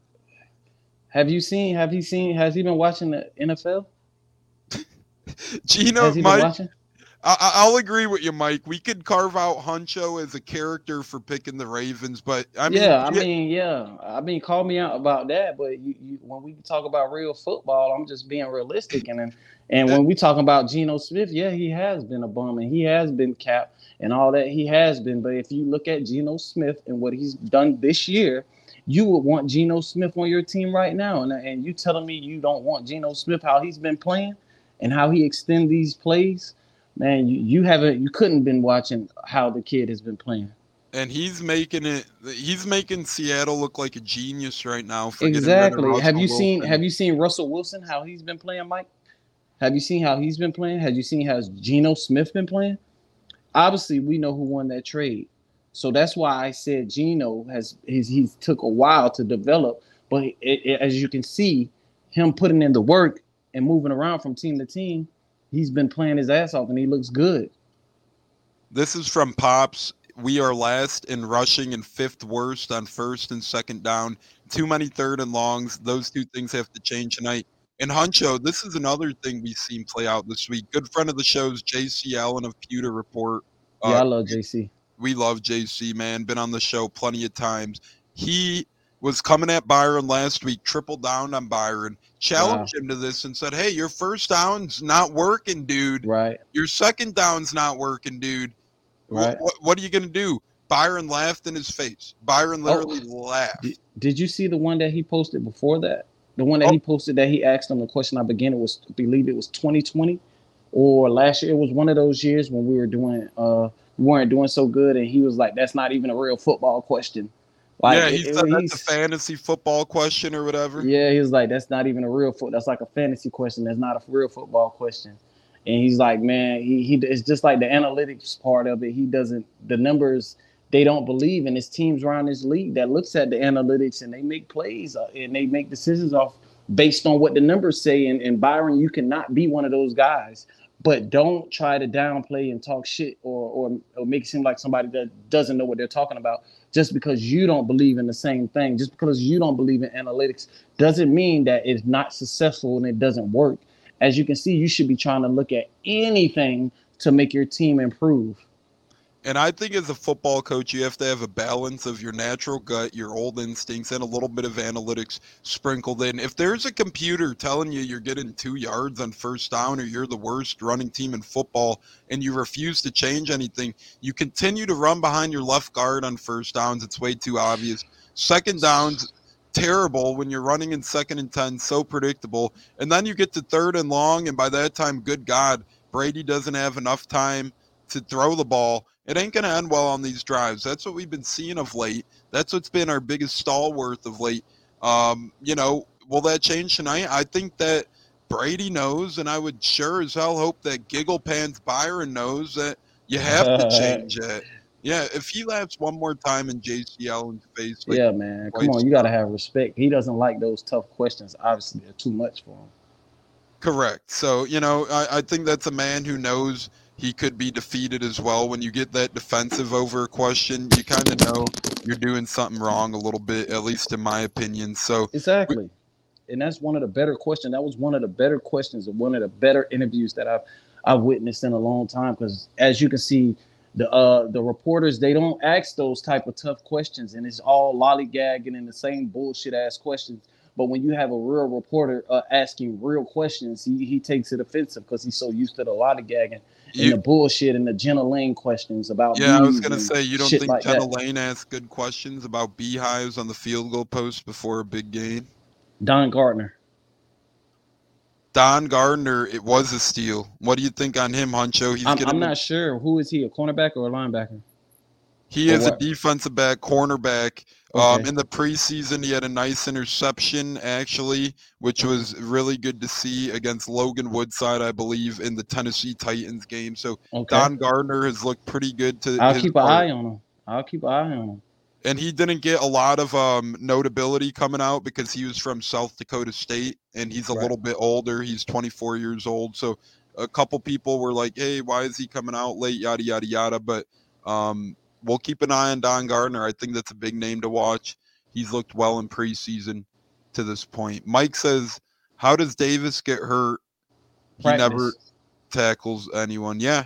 have you seen? Have he seen? Has he been watching the NFL? Geno, Has he been Mike, watching? I, I- I'll agree with you, Mike. We could carve out Huncho as a character for picking the Ravens, but I mean, yeah, I mean, yeah. I mean, call me out about that, but you, you, when we talk about real football, I'm just being realistic. And and when we talk about Geno Smith, yeah, he has been a bum and he has been capped and all that. He has been. But if you look at Geno Smith and what he's done this year, you would want Geno Smith on your team right now. And, and you telling me you don't want Geno Smith how he's been playing and how he extend these plays, man, you, you haven't, you couldn't been watching how the kid has been playing. and he's making it. He's making Seattle look like a genius right now. For getting rid of Exactly. Have you seen Wilson. have you seen Russell Wilson how he's been playing, Mike? Have you seen how he's been playing? Have you seen how Geno Smith been playing? Obviously, we know who won that trade. So that's why I said Geno has he's he's took a while to develop, but it, it- as you can see, him putting in the work and moving around from team to team, he's been playing his ass off and he looks good. This is from Pops. We are last in rushing and fifth worst on first and second down. Too many third and longs. Those two things have to change tonight. And Huncho, this is another thing we've seen play out this week. Good friend of the show's JC Allen of Pewter Report. Yeah, I Uh, love JC. we love JC, man. Been on the show plenty of times. He was coming at Byron last week, tripled down on Byron, challenged him to this and said, Hey, your first down's not working, dude. Right, Your second down's not working, dude. Right. What, what are you going to do? Byron laughed in his face. Byron literally laughed. Did, did you see the one that he posted before that? The one that Oh. he posted that he asked him the question. I began it was I believe it was 2020 or last year. It was one of those years when we were doing uh we weren't doing so good, and he was like, "That's not even a real football question." Like, yeah, it- he it- said that's a fantasy football question or whatever. Yeah, he was like, "That's not even a real foot. That's like a fantasy question. That's not a real football question." And he's like, "Man, he he it's just like the analytics part of it. He doesn't the numbers." They don't believe in his teams around this league that looks at the analytics and they make plays uh, and they make decisions off based on what the numbers say. And, and Byron, you cannot be one of those guys. But don't try to downplay and talk shit or, or or make it seem like somebody that doesn't know what they're talking about just because you don't believe in the same thing, just because you don't believe in analytics, doesn't mean that it's not successful and it doesn't work. As you can see, you should be trying to look at anything to make your team improve. And I think as a football coach, you have to have a balance of your natural gut, your old instincts, and a little bit of analytics sprinkled in. If there's a computer telling you you're getting two yards on first down or you're the worst running team in football and you refuse to change anything, you continue to run behind your left guard on first downs. It's way too obvious. Second downs, terrible when you're running in second and 10, so predictable. And then you get to third and long, and by that time, good God, Brady doesn't have enough time to throw the ball. It ain't going to end well on these drives. That's what we've been seeing of late. That's what's been our biggest stalwart of late. Um, you know, will that change tonight? I think that Brady knows, and I would sure as hell hope that Giggle Pants Byron knows that you have to change it. Yeah, if he laughs one more time in JC Allen's face, like, yeah, man. Come on, you got to have respect. He doesn't like those tough questions. Obviously, they're too much for him. Correct. So, you know, I, I think that's a man who knows he could be defeated as well. When you get that defensive over a question, you kind of know you're doing something wrong a little bit, at least in my opinion. So, Exactly. And that's one of the better questions. That was one of the better questions and one of the better interviews that I've I've witnessed in a long time. Because as you can see, the uh the reporters they don't ask those type of tough questions, and it's all lollygagging and the same bullshit ass questions. But when you have a real reporter uh, asking real questions, he, he takes it offensive because he's so used to the lollygagging and the bullshit and the Jenna Laine questions about. yeah, I was going to say, you don't think like Jenna that. Laine asked good questions about beehives on the field goal post before a big game? Don Gardner. Don Gardner, it was a steal. What do you think on him, Huncho? He's I'm, getting I'm not sure who is he, a cornerback or a linebacker? He Or is a defensive back, cornerback. Um, in the preseason, he had a nice interception, actually, which was really good to see against Logan Woodside, I believe, in the Tennessee Titans game. So Okay. Don Gardner has looked pretty good to I'll keep an eye on him. I'll keep an eye on him. And he didn't get a lot of um, notability coming out because he was from South Dakota State and he's a Right. little bit older. He's 24 years old. So a couple people were like, hey, why is he coming out late? Yada, yada, yada. But um, we'll keep an eye on Don Gardner. I think that's a big name to watch. He's looked well in preseason to this point. Mike says, how does Davis get hurt? He never tackles anyone. Yeah,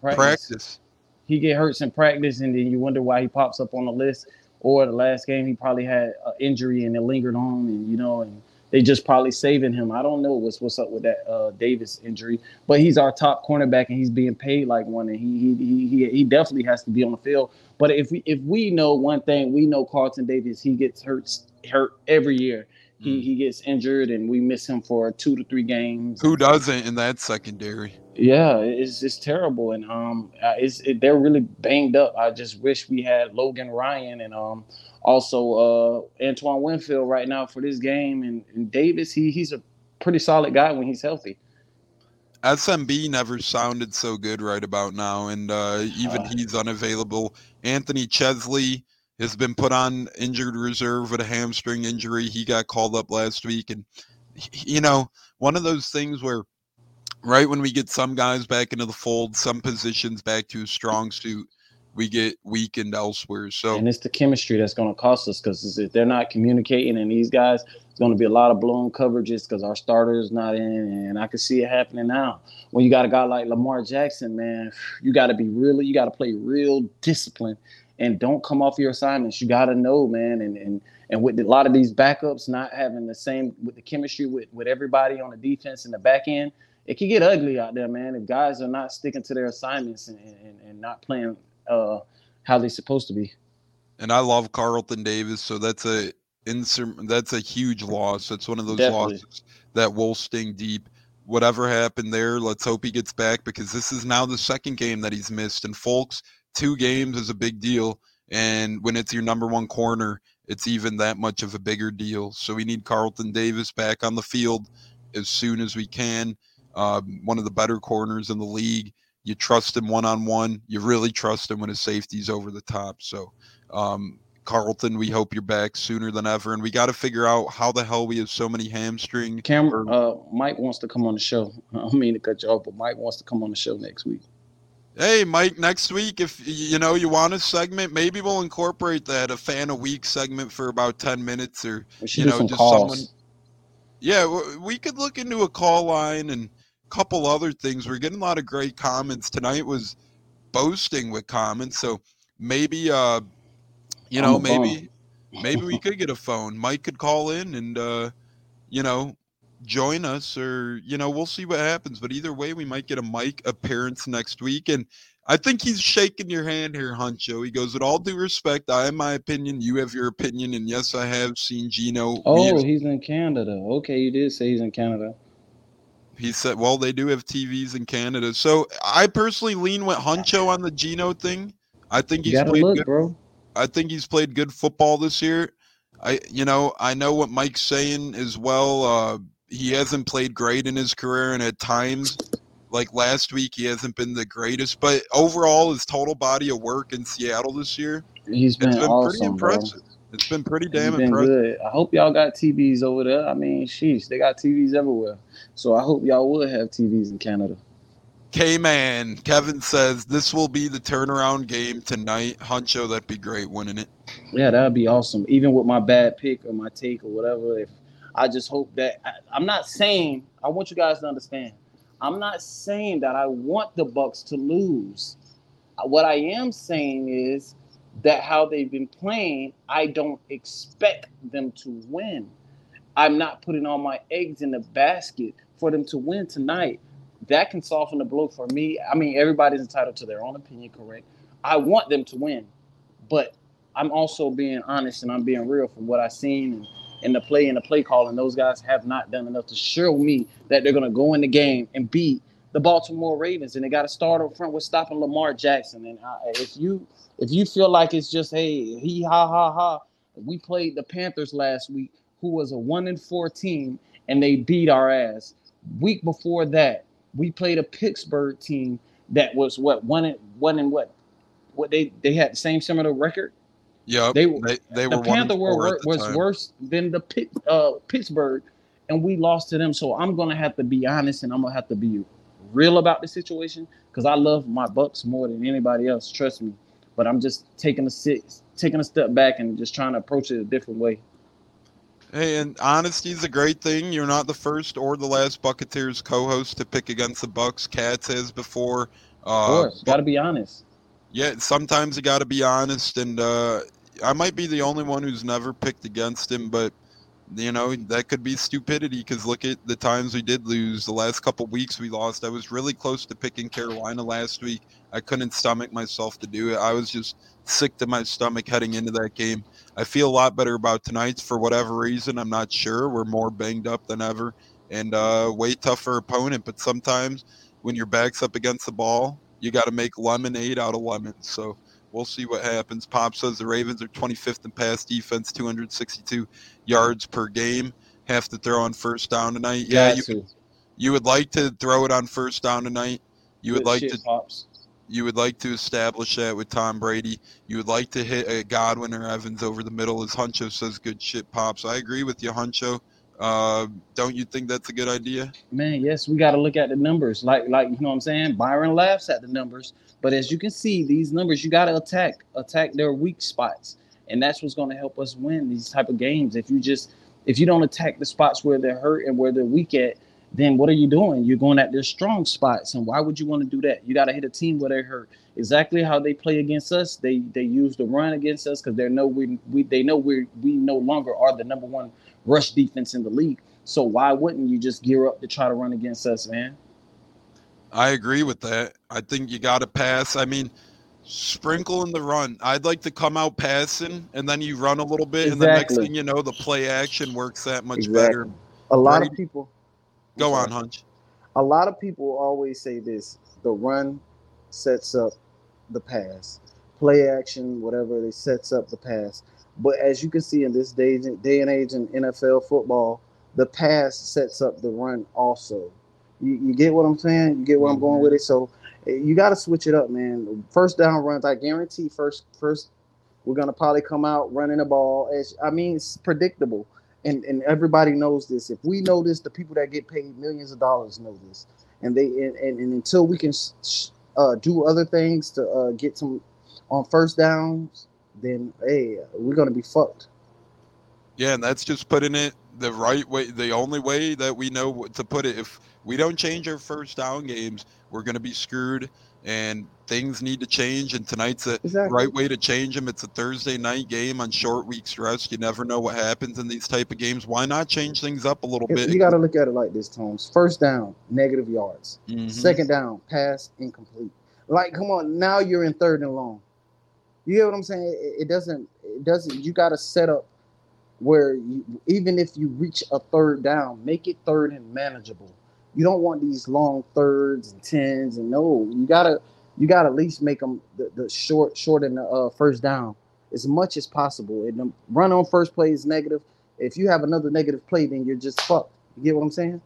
Practice. practice. He get hurt in practice, and then you wonder why he pops up on the list. Or the last game, he probably had an injury and it lingered on, and you know, and they just probably saving him. I don't know what's what's up with that uh, Davis injury, but he's our top cornerback, and he's being paid like one, and he he he he, he definitely has to be on the field. But if we if we know one thing, we know Carlton Davis, he gets hurt hurt every year. He he gets injured, and we miss him for two to three games. Who doesn't in that secondary? Yeah, it's it's terrible, and um, it's it, they're really banged up. I just wish we had Logan Ryan and um, also uh, Antoine Winfield right now for this game, and, and Davis. He he's a pretty solid guy when he's healthy. SMB never sounded so good right about now, and uh, even Uh, he's unavailable. Anthony Chesley has been put on injured reserve with a hamstring injury. He got called up last week, and you know, one of those things where right when we get some guys back into the fold, some positions back to a strong suit, we get weakened elsewhere. So and it's the chemistry that's going to cost us because if they're not communicating, and these guys, it's going to be a lot of blown coverages because our starter is not in, and I can see it happening now. When you got a guy like Lamar Jackson, man, you got to be really, you got to play real discipline, and don't come off your assignments. You got to know, man, and and and with a lot of these backups not having the same with the chemistry with with everybody on the defense and the back end, it can get ugly out there, man. If guys are not sticking to their assignments and and, and not playing uh, how they're supposed to be. and I love Carlton Davis, so that's a insur- that's a huge loss. That's one of those Definitely. losses that will sting deep. Whatever happened there, let's hope he gets back because this is now the second game that he's missed. And folks, two games is a big deal. And when it's your number one corner, it's even that much of a bigger deal. So we need Carlton Davis back on the field as soon as we can. Um, one of the better corners in the league. You trust him one on one. You really trust him when his safety's over the top. So, um, Carlton, we hope you're back sooner than ever. And we got to figure out how the hell we have so many hamstring. Cam, or- uh, Mike wants to come on the show. I don't mean to cut you off, but Mike wants to come on the show next week. Hey, Mike, next week, if you know you want a segment, maybe we'll incorporate that a fan a week segment for about 10 minutes or You know, just calls. someone- Yeah, we could look into a call line and couple other things. We're getting a lot of great comments. Tonight was boasting with comments, so maybe uh you know, maybe maybe we could get a phone. Mike could call in and uh you know, join us or you know, we'll see what happens, but either way we might get a Mike appearance next week and I think he's shaking your hand here, Huncho. He goes, with all due respect, I have my opinion, you have your opinion, and yes, I have seen Geno. Oh, have he's in Canada. Okay, you did say he's in Canada. He said, "Well, they do have TVs in Canada." So I personally lean with Huncho on the Geno thing. I think You he's played look, good. bro. I think he's played good football this year. I, you know, I know what Mike's saying as well. Uh, he hasn't played great in his career, and at times, like last week, he hasn't been the greatest. But overall, his total body of work in Seattle this year, He's been, it's been pretty impressive. bro. It's been pretty damn been impressive. good. I hope y'all got TVs over there. I mean, sheesh, they got TVs everywhere. So I hope y'all will have TVs in Canada. K Man, Kevin says this will be the turnaround game tonight. Huncho, that'd be great, wouldn't it? Yeah, that'd be awesome. Even with my bad pick or my take or whatever, if I just hope that I, I'm not saying I want you guys to understand. I'm not saying that I want the Bucks to lose. What I am saying is that how they've been playing, I don't expect them to win. I'm not putting all my eggs in the basket for them to win tonight. That can soften the blow for me. I mean, everybody's entitled to their own opinion, correct? I want them to win, but I'm also being honest and I'm being real from what I've seen and, and the play and the play call, and Those guys have not done enough to show me that they're going to go in the game and beat the Baltimore Ravens. And they got to start up front with stopping Lamar Jackson. And I, if you if you feel like it's just hey he ha ha ha, we played the Panthers last week, who was a one and four team, and they beat our ass. Week before that, we played a Pittsburgh team that was what one and one and what what they they had the same similar record. Yeah, They- They, they, were The one Panther were, was time. worse than the Pitt, uh, Pittsburgh, and we lost to them. So I'm gonna have to be honest and I'm gonna have to be real about the situation because I love my Bucks more than anybody else. Trust me. But I'm just taking a sit, taking a step back and just trying to approach it a different way. Hey, and honesty is a great thing. You're not the first or the last Bucketeers co-host to pick against the Bucks. Cats has before. Of Uh, course, got to be honest. yeah, sometimes you got to be honest, and uh, I might be the only one who's never picked against him, but you know that could be stupidity because look at the times we did lose. The last couple weeks we lost. I was really close to picking Carolina last week. I couldn't stomach myself to do it. I was just sick to my stomach heading into that game. I feel a lot better about tonight's for whatever reason. I'm not sure. We're more banged up than ever and uh, way tougher opponent. But sometimes when your back's up against the ball, you got to make lemonade out of lemons. So we'll see what happens. Pop says the Ravens are 25th in pass defense, 262 yards per game. Have to throw on first down tonight. Yeah, you, you would like to throw it on first down tonight. You would like to pops. you would like to establish that with Tom Brady. You would like to hit a Godwin or Evans over the middle, as Huncho says. Good shit, pops. I agree with you, Huncho. Uh, don't you think that's a good idea? Man, yes, we got to look at the numbers. Like, like you know what I'm saying. Byron laughs at the numbers, but as you can see, these numbers you got to attack, attack their weak spots, and that's what's going to help us win these type of games. If you just, if you don't attack the spots where they're hurt and where they're weak at, then what are you doing? You're going at their strong spots, and why would you want to do that? You got to hit a team where they're hurt. Exactly how they play against us. They they use the run against us because they know we we they know we we no longer are the number one rush defense in the league. So why wouldn't you just gear up to try to run against us, man? I agree with that. I think you got to pass. I mean, sprinkle in the run. I'd like to come out passing, and then you run a little bit, and the next thing you know, the play action works that much Exactly. better. A lot Brady- of people. Go on. Hunch. A lot of people always say this: the run sets up the pass, play action, whatever it sets up the pass. But as you can see in this day day and age in NFL football, the pass sets up the run also. You, you get what I'm saying? You get where I'm going mm-hmm. with it. So you got to switch it up, man. First down runs, I guarantee. First, first, we're gonna probably come out running the ball. As I mean, it's predictable, and and everybody knows this. If we know this, the people that get paid millions of dollars know this, and they and, and, and until we can uh, do other things to uh, get some on first downs, then hey, we're gonna be fucked. Yeah, and that's just putting it the right way, the only way that we know to put it. If we don't change our first down games, we're going to be screwed, and things need to change. And tonight's the Exactly. right way to change them. It's a Thursday night game on short weeks rest. You never know what happens in these type of games. Why not change things up a little You bit? You got to look at it like this, Tomes. First down, negative yards. Mhm. Second down, pass incomplete. Like, come on, now you're in third and long. You get what I'm saying? It, it doesn't. It doesn't. You got to set up where you, even if you reach a third down, make it third and manageable. You don't want these long thirds and tens and no. You gotta. You gotta at least make them the, the short, short and the uh, first down as much as possible. And the run on first play is negative. If you have another negative play, then you're just fucked. You get what I'm saying?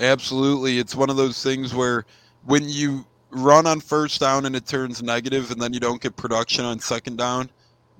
Absolutely. It's one of those things where when you run on first down and it turns negative and then you don't get production on second down,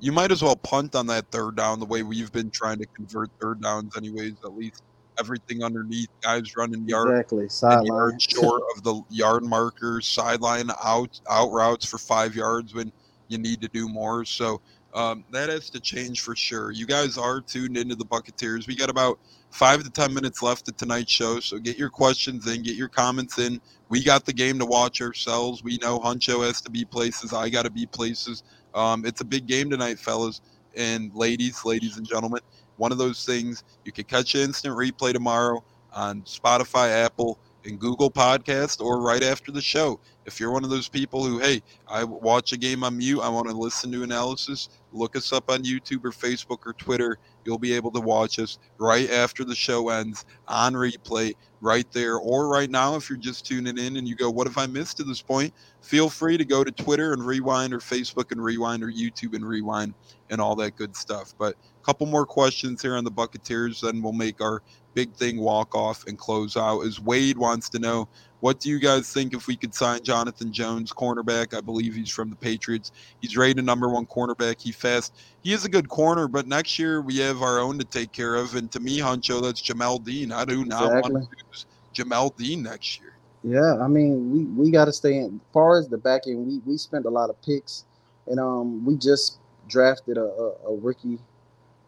you might as well punt on that third down the way we've been trying to convert third downs anyways, at least everything underneath, guys running yard Exactly. Sideline. yard short of the yard markers, sideline out out routes for five yards when you need to do more. So um, that has to change for sure. You guys are tuned into the Bucketeers. We got about five to ten minutes left of tonight's show, so get your questions in, get your comments in. We got the game to watch ourselves. We know Huncho has to be places. I got to be places. Um, it's a big game tonight, fellas and ladies, ladies and gentlemen. One of those things you can catch an instant replay tomorrow on Spotify, Apple, and Google Podcast, or right after the show. If you're one of those people who, hey, I watch a game on mute, I want to listen to analysis, look us up on YouTube or Facebook or Twitter. You'll be able to watch us right after the show ends on replay, right there. Or right now, if you're just tuning in and you go, what have I missed to this point? Feel free to go to Twitter and rewind, or Facebook and rewind, or YouTube and rewind, and all that good stuff. But a couple more questions here on the Bucketeers, then we'll make our big thing walk off and close out. As Wade wants to know, what do you guys think if we could sign Jonathan Jones, cornerback? I believe he's from the Patriots. He's rated number one cornerback. He fast. He is a good corner, but next year we have our own to take care of. And to me, Huncho, that's Jamel Dean. I do not want Exactly. to lose Jamel Dean next year. Yeah, I mean, we, we got to stay in. As far as the back end, we, we spent a lot of picks, and um, we just drafted a, a, a rookie,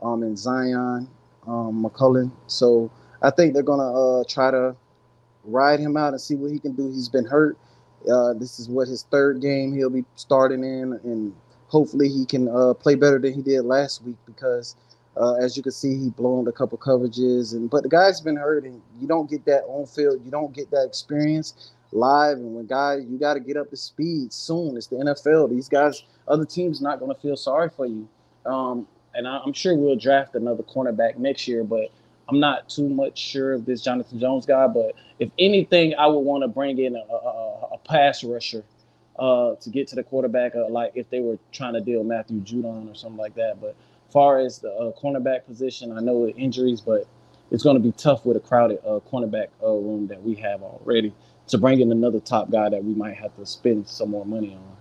um, in Zyon, um, McCollum. So I think they're gonna uh try to ride him out and see what he can do. He's been hurt. Uh, this is what his third game he'll be starting in, and hopefully he can uh, play better than he did last week because. Uh, as you can see, he blown a couple coverages, and but the guy's been hurt, and you don't get that on field, you don't get that experience live. And when guys, you got to get up to speed soon. It's the NFL. These guys, other teams, not going to feel sorry for you. Um, and I, I'm sure we'll draft another cornerback next year, but I'm not too much sure of this Jonathan Jones guy, but if anything, I would want to bring in a, a, a pass rusher uh, to get to the quarterback, uh, like if they were trying to deal Matthew Judon or something like that. But far as the uh, cornerback position, I know the injuries, but it's going to be tough with a crowded uh, cornerback uh, room that we have already to bring in another top guy that we might have to spend some more money on.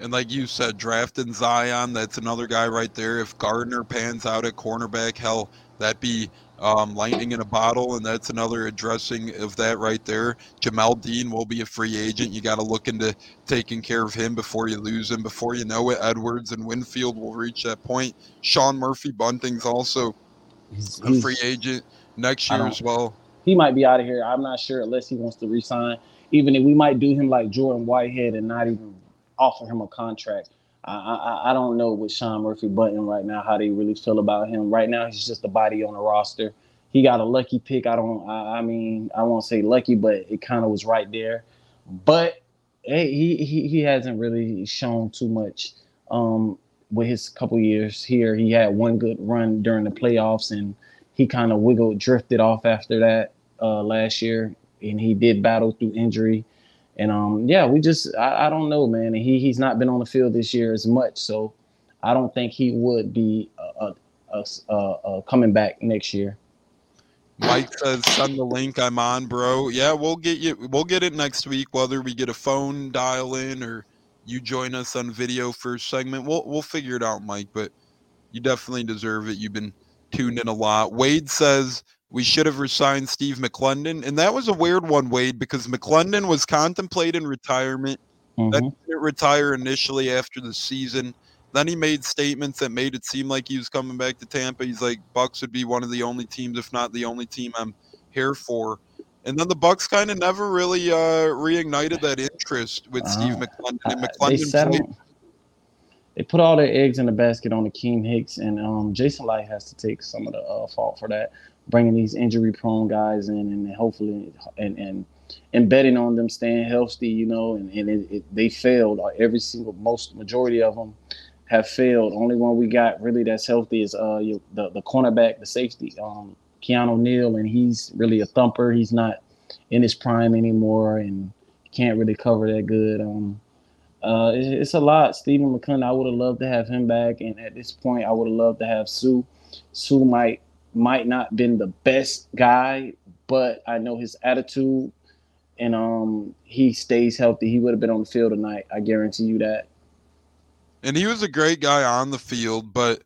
And like you said, drafting Zyon, that's another guy right there. If Gardner pans out at cornerback, hell, that'd be um, lightning in a bottle, and that's another addressing of that right there. Jamel Dean will be a free agent. You got to look into taking care of him before you lose him. Before you know it, Edwards and Winfield will reach that point. Sean Murphy Bunting's also he's, a free agent next year as well. He might be out of here. I'm not sure unless he wants to resign. Even if we might do him like Jordan Whitehead and not even offer him a contract. I, I, I don't know with Sean Murphy Bunting right now how they really feel about him. Right now, he's just a body on the roster. He got a lucky pick. I don't. I, I mean, I won't say lucky, but it kind of was right there. But hey, he, he he hasn't really shown too much um, with his couple years here. He had one good run during the playoffs, and he kind of wiggled, drifted off after that uh, last year, and he did battle through injury. And um, yeah, we just I, I don't know, man. He he's not been on the field this year as much, so I don't think he would be uh, uh, uh, coming back next year. Mike says, "Send the link. I'm on, bro. Yeah, we'll get you. We'll get it next week, whether we get a phone dial in or you join us on video for a segment. We'll we'll figure it out, Mike. But you definitely deserve it. You've been tuned in a lot. Wade says we should have resigned Steve McLendon. And that was a weird one, Wade, because McLendon was contemplating retirement. Mm-hmm. Then didn't retire initially after the season. Then he made statements that made it seem like he was coming back to Tampa. He's like, Bucks would be one of the only teams, if not the only team I'm here for. And then the Bucks kind of never really uh, reignited that interest with uh, Steve McLendon. And McLendon they, played- they put all their eggs in the basket on Akiem Hicks, and um, Jason Licht has to take some of the uh, fault for that bringing these injury prone guys in and hopefully and and and betting on them staying healthy, you know, and, and it, it, they failed. Every single, most majority of them have failed. Only one we got really that's healthy is uh the the cornerback, the safety, um, Keanu Neal, and he's really a thumper. He's not in his prime anymore, and can't really cover that good. Um, uh, it, it's a lot. Stephen McLendon, I would have loved to have him back, and at this point, I would have loved to have Suh. Suh might might not been the best guy, but I know his attitude and um he stays healthy. He would have been on the field tonight. I guarantee you that. And he was a great guy on the field, but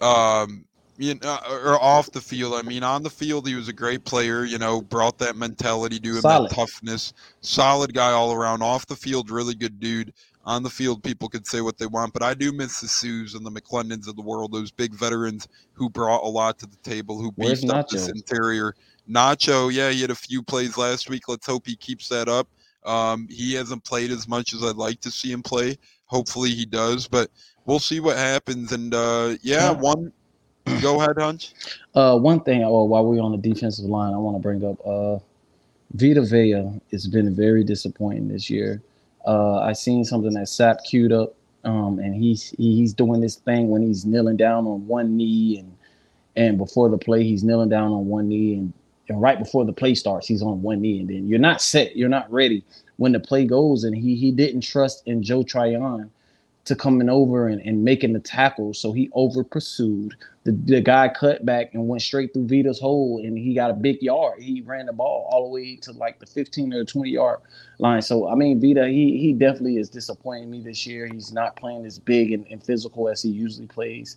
um you know, or off the field. I mean, on the field, he was a great player. You know, brought that mentality to him, solid. that toughness. Solid guy all around. Off the field, really good dude on the field, people could say what they want, but I do miss the Suhs and the McLendons of the world, those big veterans who brought a lot to the table, who beefed up this interior. Nacho, yeah, he had a few plays last week. Let's hope he keeps that up. Um, he hasn't played as much as I'd like to see him play. Hopefully he does, but we'll see what happens. And uh, yeah, one. Go ahead, Hunch. Uh, one thing, oh, while we're on the defensive line, I want to bring up uh, Vita Vea has been very disappointing this year. Uh, I seen something that Sap queued up, um, and he's he's doing this thing when he's kneeling down on one knee, and and before the play he's kneeling down on one knee, and, and right before the play starts he's on one knee, and then you're not set, you're not ready when the play goes, and he he didn't trust in Joe Tryon to coming over and, and making the tackle. So he over pursued. The, the guy cut back and went straight through Vita's hole and he got a big yard. He ran the ball all the way to like the 15 or 20 yard line. So I mean Vita, he he definitely is disappointing me this year. He's not playing as big and, and physical as he usually plays.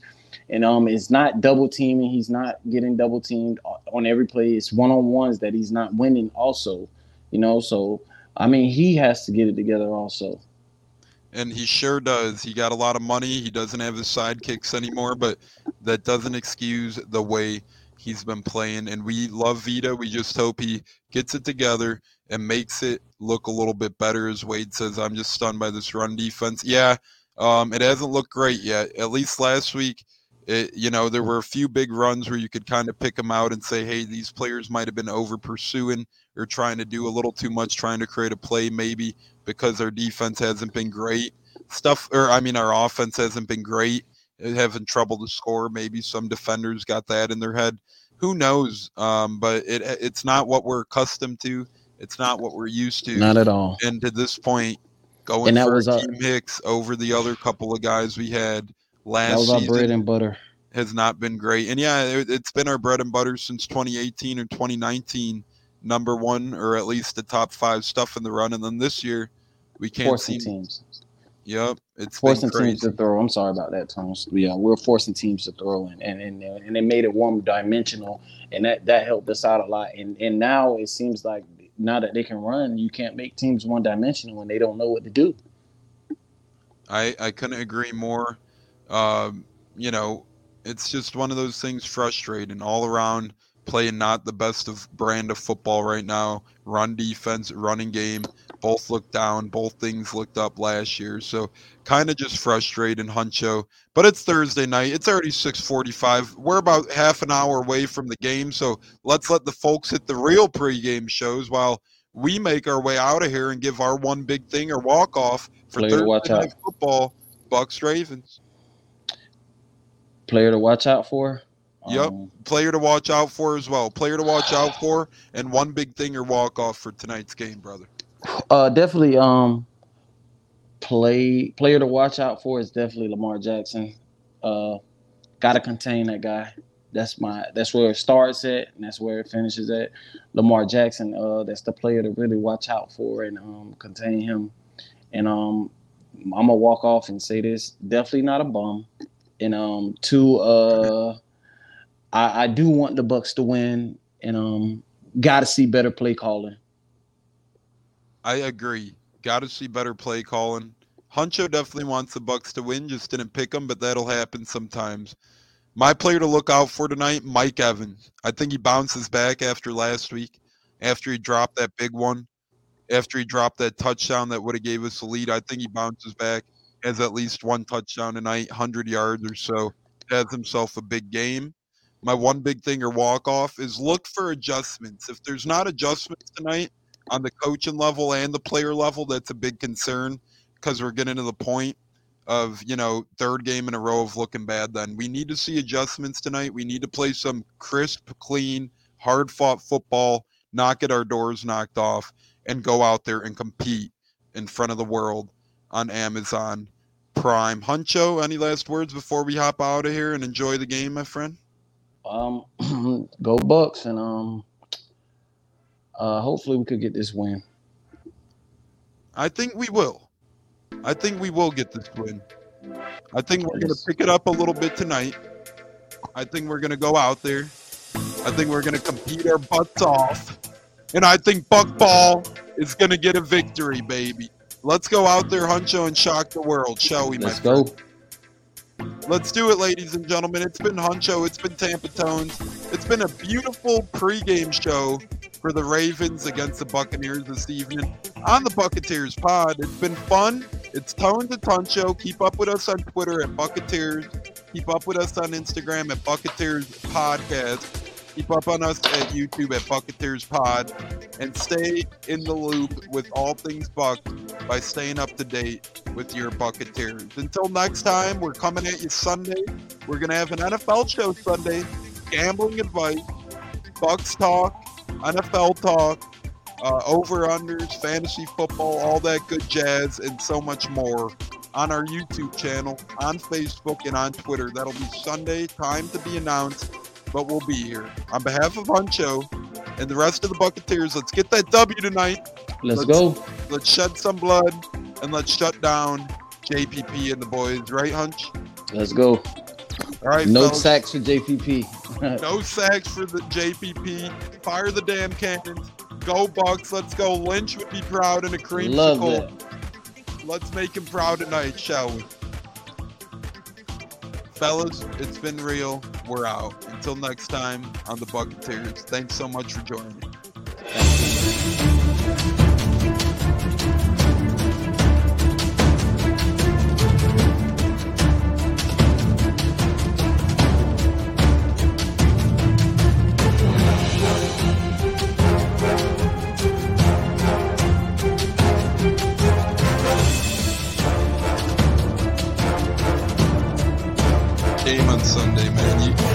And um it's not double teaming. He's not getting double teamed on every play. It's one on ones that he's not winning also. You know, so I mean he has to get it together also and he sure does. He got a lot of money. He doesn't have his sidekicks anymore, but that doesn't excuse the way he's been playing. And we love Vita. We just hope he gets it together and makes it look a little bit better. As Wade says, I'm just stunned by this run defense. Yeah, um, it hasn't looked great yet. At least last week, it, you know, there were a few big runs where you could kind of pick them out and say, hey, these players might have been over pursuing or trying to do a little too much, trying to create a play maybe because our defense hasn't been great. Stuff, or I mean, our offense hasn't been great. Having trouble to score. Maybe some defenders got that in their head. who knows? Um, but it it's not what we're accustomed to. It's not what we're used to. Not at all. and to this point, going And that for was our- Hicks over the other couple of guys we had last That was our season bread and butter. has not been great. And yeah, it, it's been our bread and butter since 2018 or 2019, number one or at least the top five stuff in the run. And then this year, we can't Forcing seem. teams. Yep, it's Forcing teams to throw. I'm sorry about that, Thomas. Yeah, we're forcing teams to throw, and and and, and it made it one dimensional, and that that helped us out a lot. And and now it seems like now that they can run, you can't make teams one dimensional when they don't know what to do. I I couldn't agree more. Um, you know, it's just one of those things frustrating all around. Playing not the best of brand of football right now. Run defense, running game, both looked down. Both things looked up last year. So kind of just frustrating, Huncho. But it's Thursday night. It's already 6:45. We're about half an hour away from the game. So let's let the folks hit the real pregame shows while we make our way out of here and give our one big thing or walk off for Player Thursday watch out. night football. Bucks Ravens. Player to watch out for. Yep. Um, Player to watch out for as well. Player to watch out for, and one big thing or walk off for tonight's game, brother. Uh, definitely. Um, play player to watch out for is definitely Lamar Jackson. Uh, got to contain that guy. That's my. That's where it starts at, and that's where it finishes at. Lamar Jackson. Uh, that's the player to really watch out for and um contain him. And um, I'm gonna walk off and say this. Definitely not a bum. And um, two. Uh, I, I do want the Bucks to win, and um, got to see better play calling. I agree. Got to see better play calling. Huncho definitely wants the Bucks to win. Just didn't pick them, but that'll happen sometimes. My player to look out for tonight, Mike Evans. I think he bounces back after last week, after he dropped that big one, after he dropped that touchdown that would have gave us the lead. I think he bounces back, has at least one touchdown tonight, hundred yards or so, has himself a big game. My one big thing or walk off is look for adjustments. If there's not adjustments tonight on the coaching level and the player level, that's a big concern because we're getting to the point of you know third game in a row of looking bad then. We need to see adjustments tonight. We need to play some crisp clean hard fought football not get our doors knocked off and go out there and compete in front of the world on amazon prime. Huncho any last words before we hop out of here and enjoy the game my friend Um, go Bucks, and um, uh, hopefully we could get this win. i think we will i think we will get this win i think we're going to pick it up a little bit tonight i think we're going to go out there I think we're going to compete our butts off. And I think Buckball is going to get a victory, baby. Let's go out there, Huncho, and shock the world, shall we, my Let's friend? Let's do it, ladies and gentlemen. It's been Huncho. It's been Tampa Tones. It's been a beautiful pregame show for the Ravens against the Buccaneers this evening on the Buccaneers Pod. It's been fun. It's Tones and Huncho. Keep up with us on Twitter at Buccaneers. Keep up with us on Instagram at Buccaneers Podcast. Keep up on us at YouTube at Bucketeers Pod. And stay in the loop with all things Buck by staying up to date with your Bucketeers. Until next time, we're coming at you Sunday. We're going to have an NFL show Sunday, gambling advice, Bucks talk, NFL talk, uh, over unders, fantasy football, all that good jazz, and so much more on our YouTube channel, on Facebook, and on Twitter. That'll be Sunday, time to be announced, but we'll be here. On behalf of Huncho and the rest of the Buccaneers, let's get that W tonight. Let's Let's- go. Let's shed some blood and let's shut down JPP and the boys, right, Hunch? Let's go. All right, No fellas. sacks for JPP. No sacks for the JPP. Fire the damn cannons. Go Bucks. Let's go. Lynch would be proud in a creamsicle. Love that. Let's make him proud tonight, shall we? Fellas, it's been real. We're out. Until next time on the Buccaneers. Thanks so much for joining.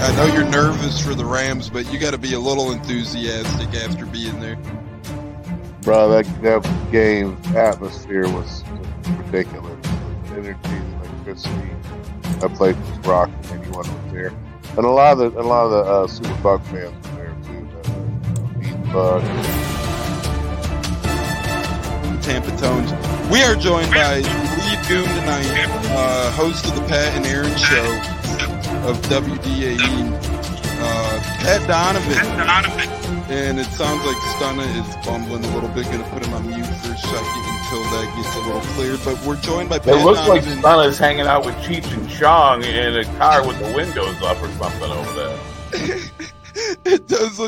I know you're nervous. for the Rams, but you got to be a little enthusiastic after being there. Bro, that, that game atmosphere was ridiculous. The energy, the electricity. That place was rocking. Anyone was there, and a lot of the a lot of the uh, Super Buck fans were there too. The, the Buck. Tampa Tones. We are joined by Lee Goon tonight, uh, host of the Pat and Aaron Show of WDAE. Uh, Pat Donovan. And it sounds like Stunna is bumbling a little bit. Going to put him on mute for a second until that gets a little cleared. But we're joined by Pat It looks like Donovan. Stunna's hanging out with Cheech and Chong in a car with the windows up or something over there. it does look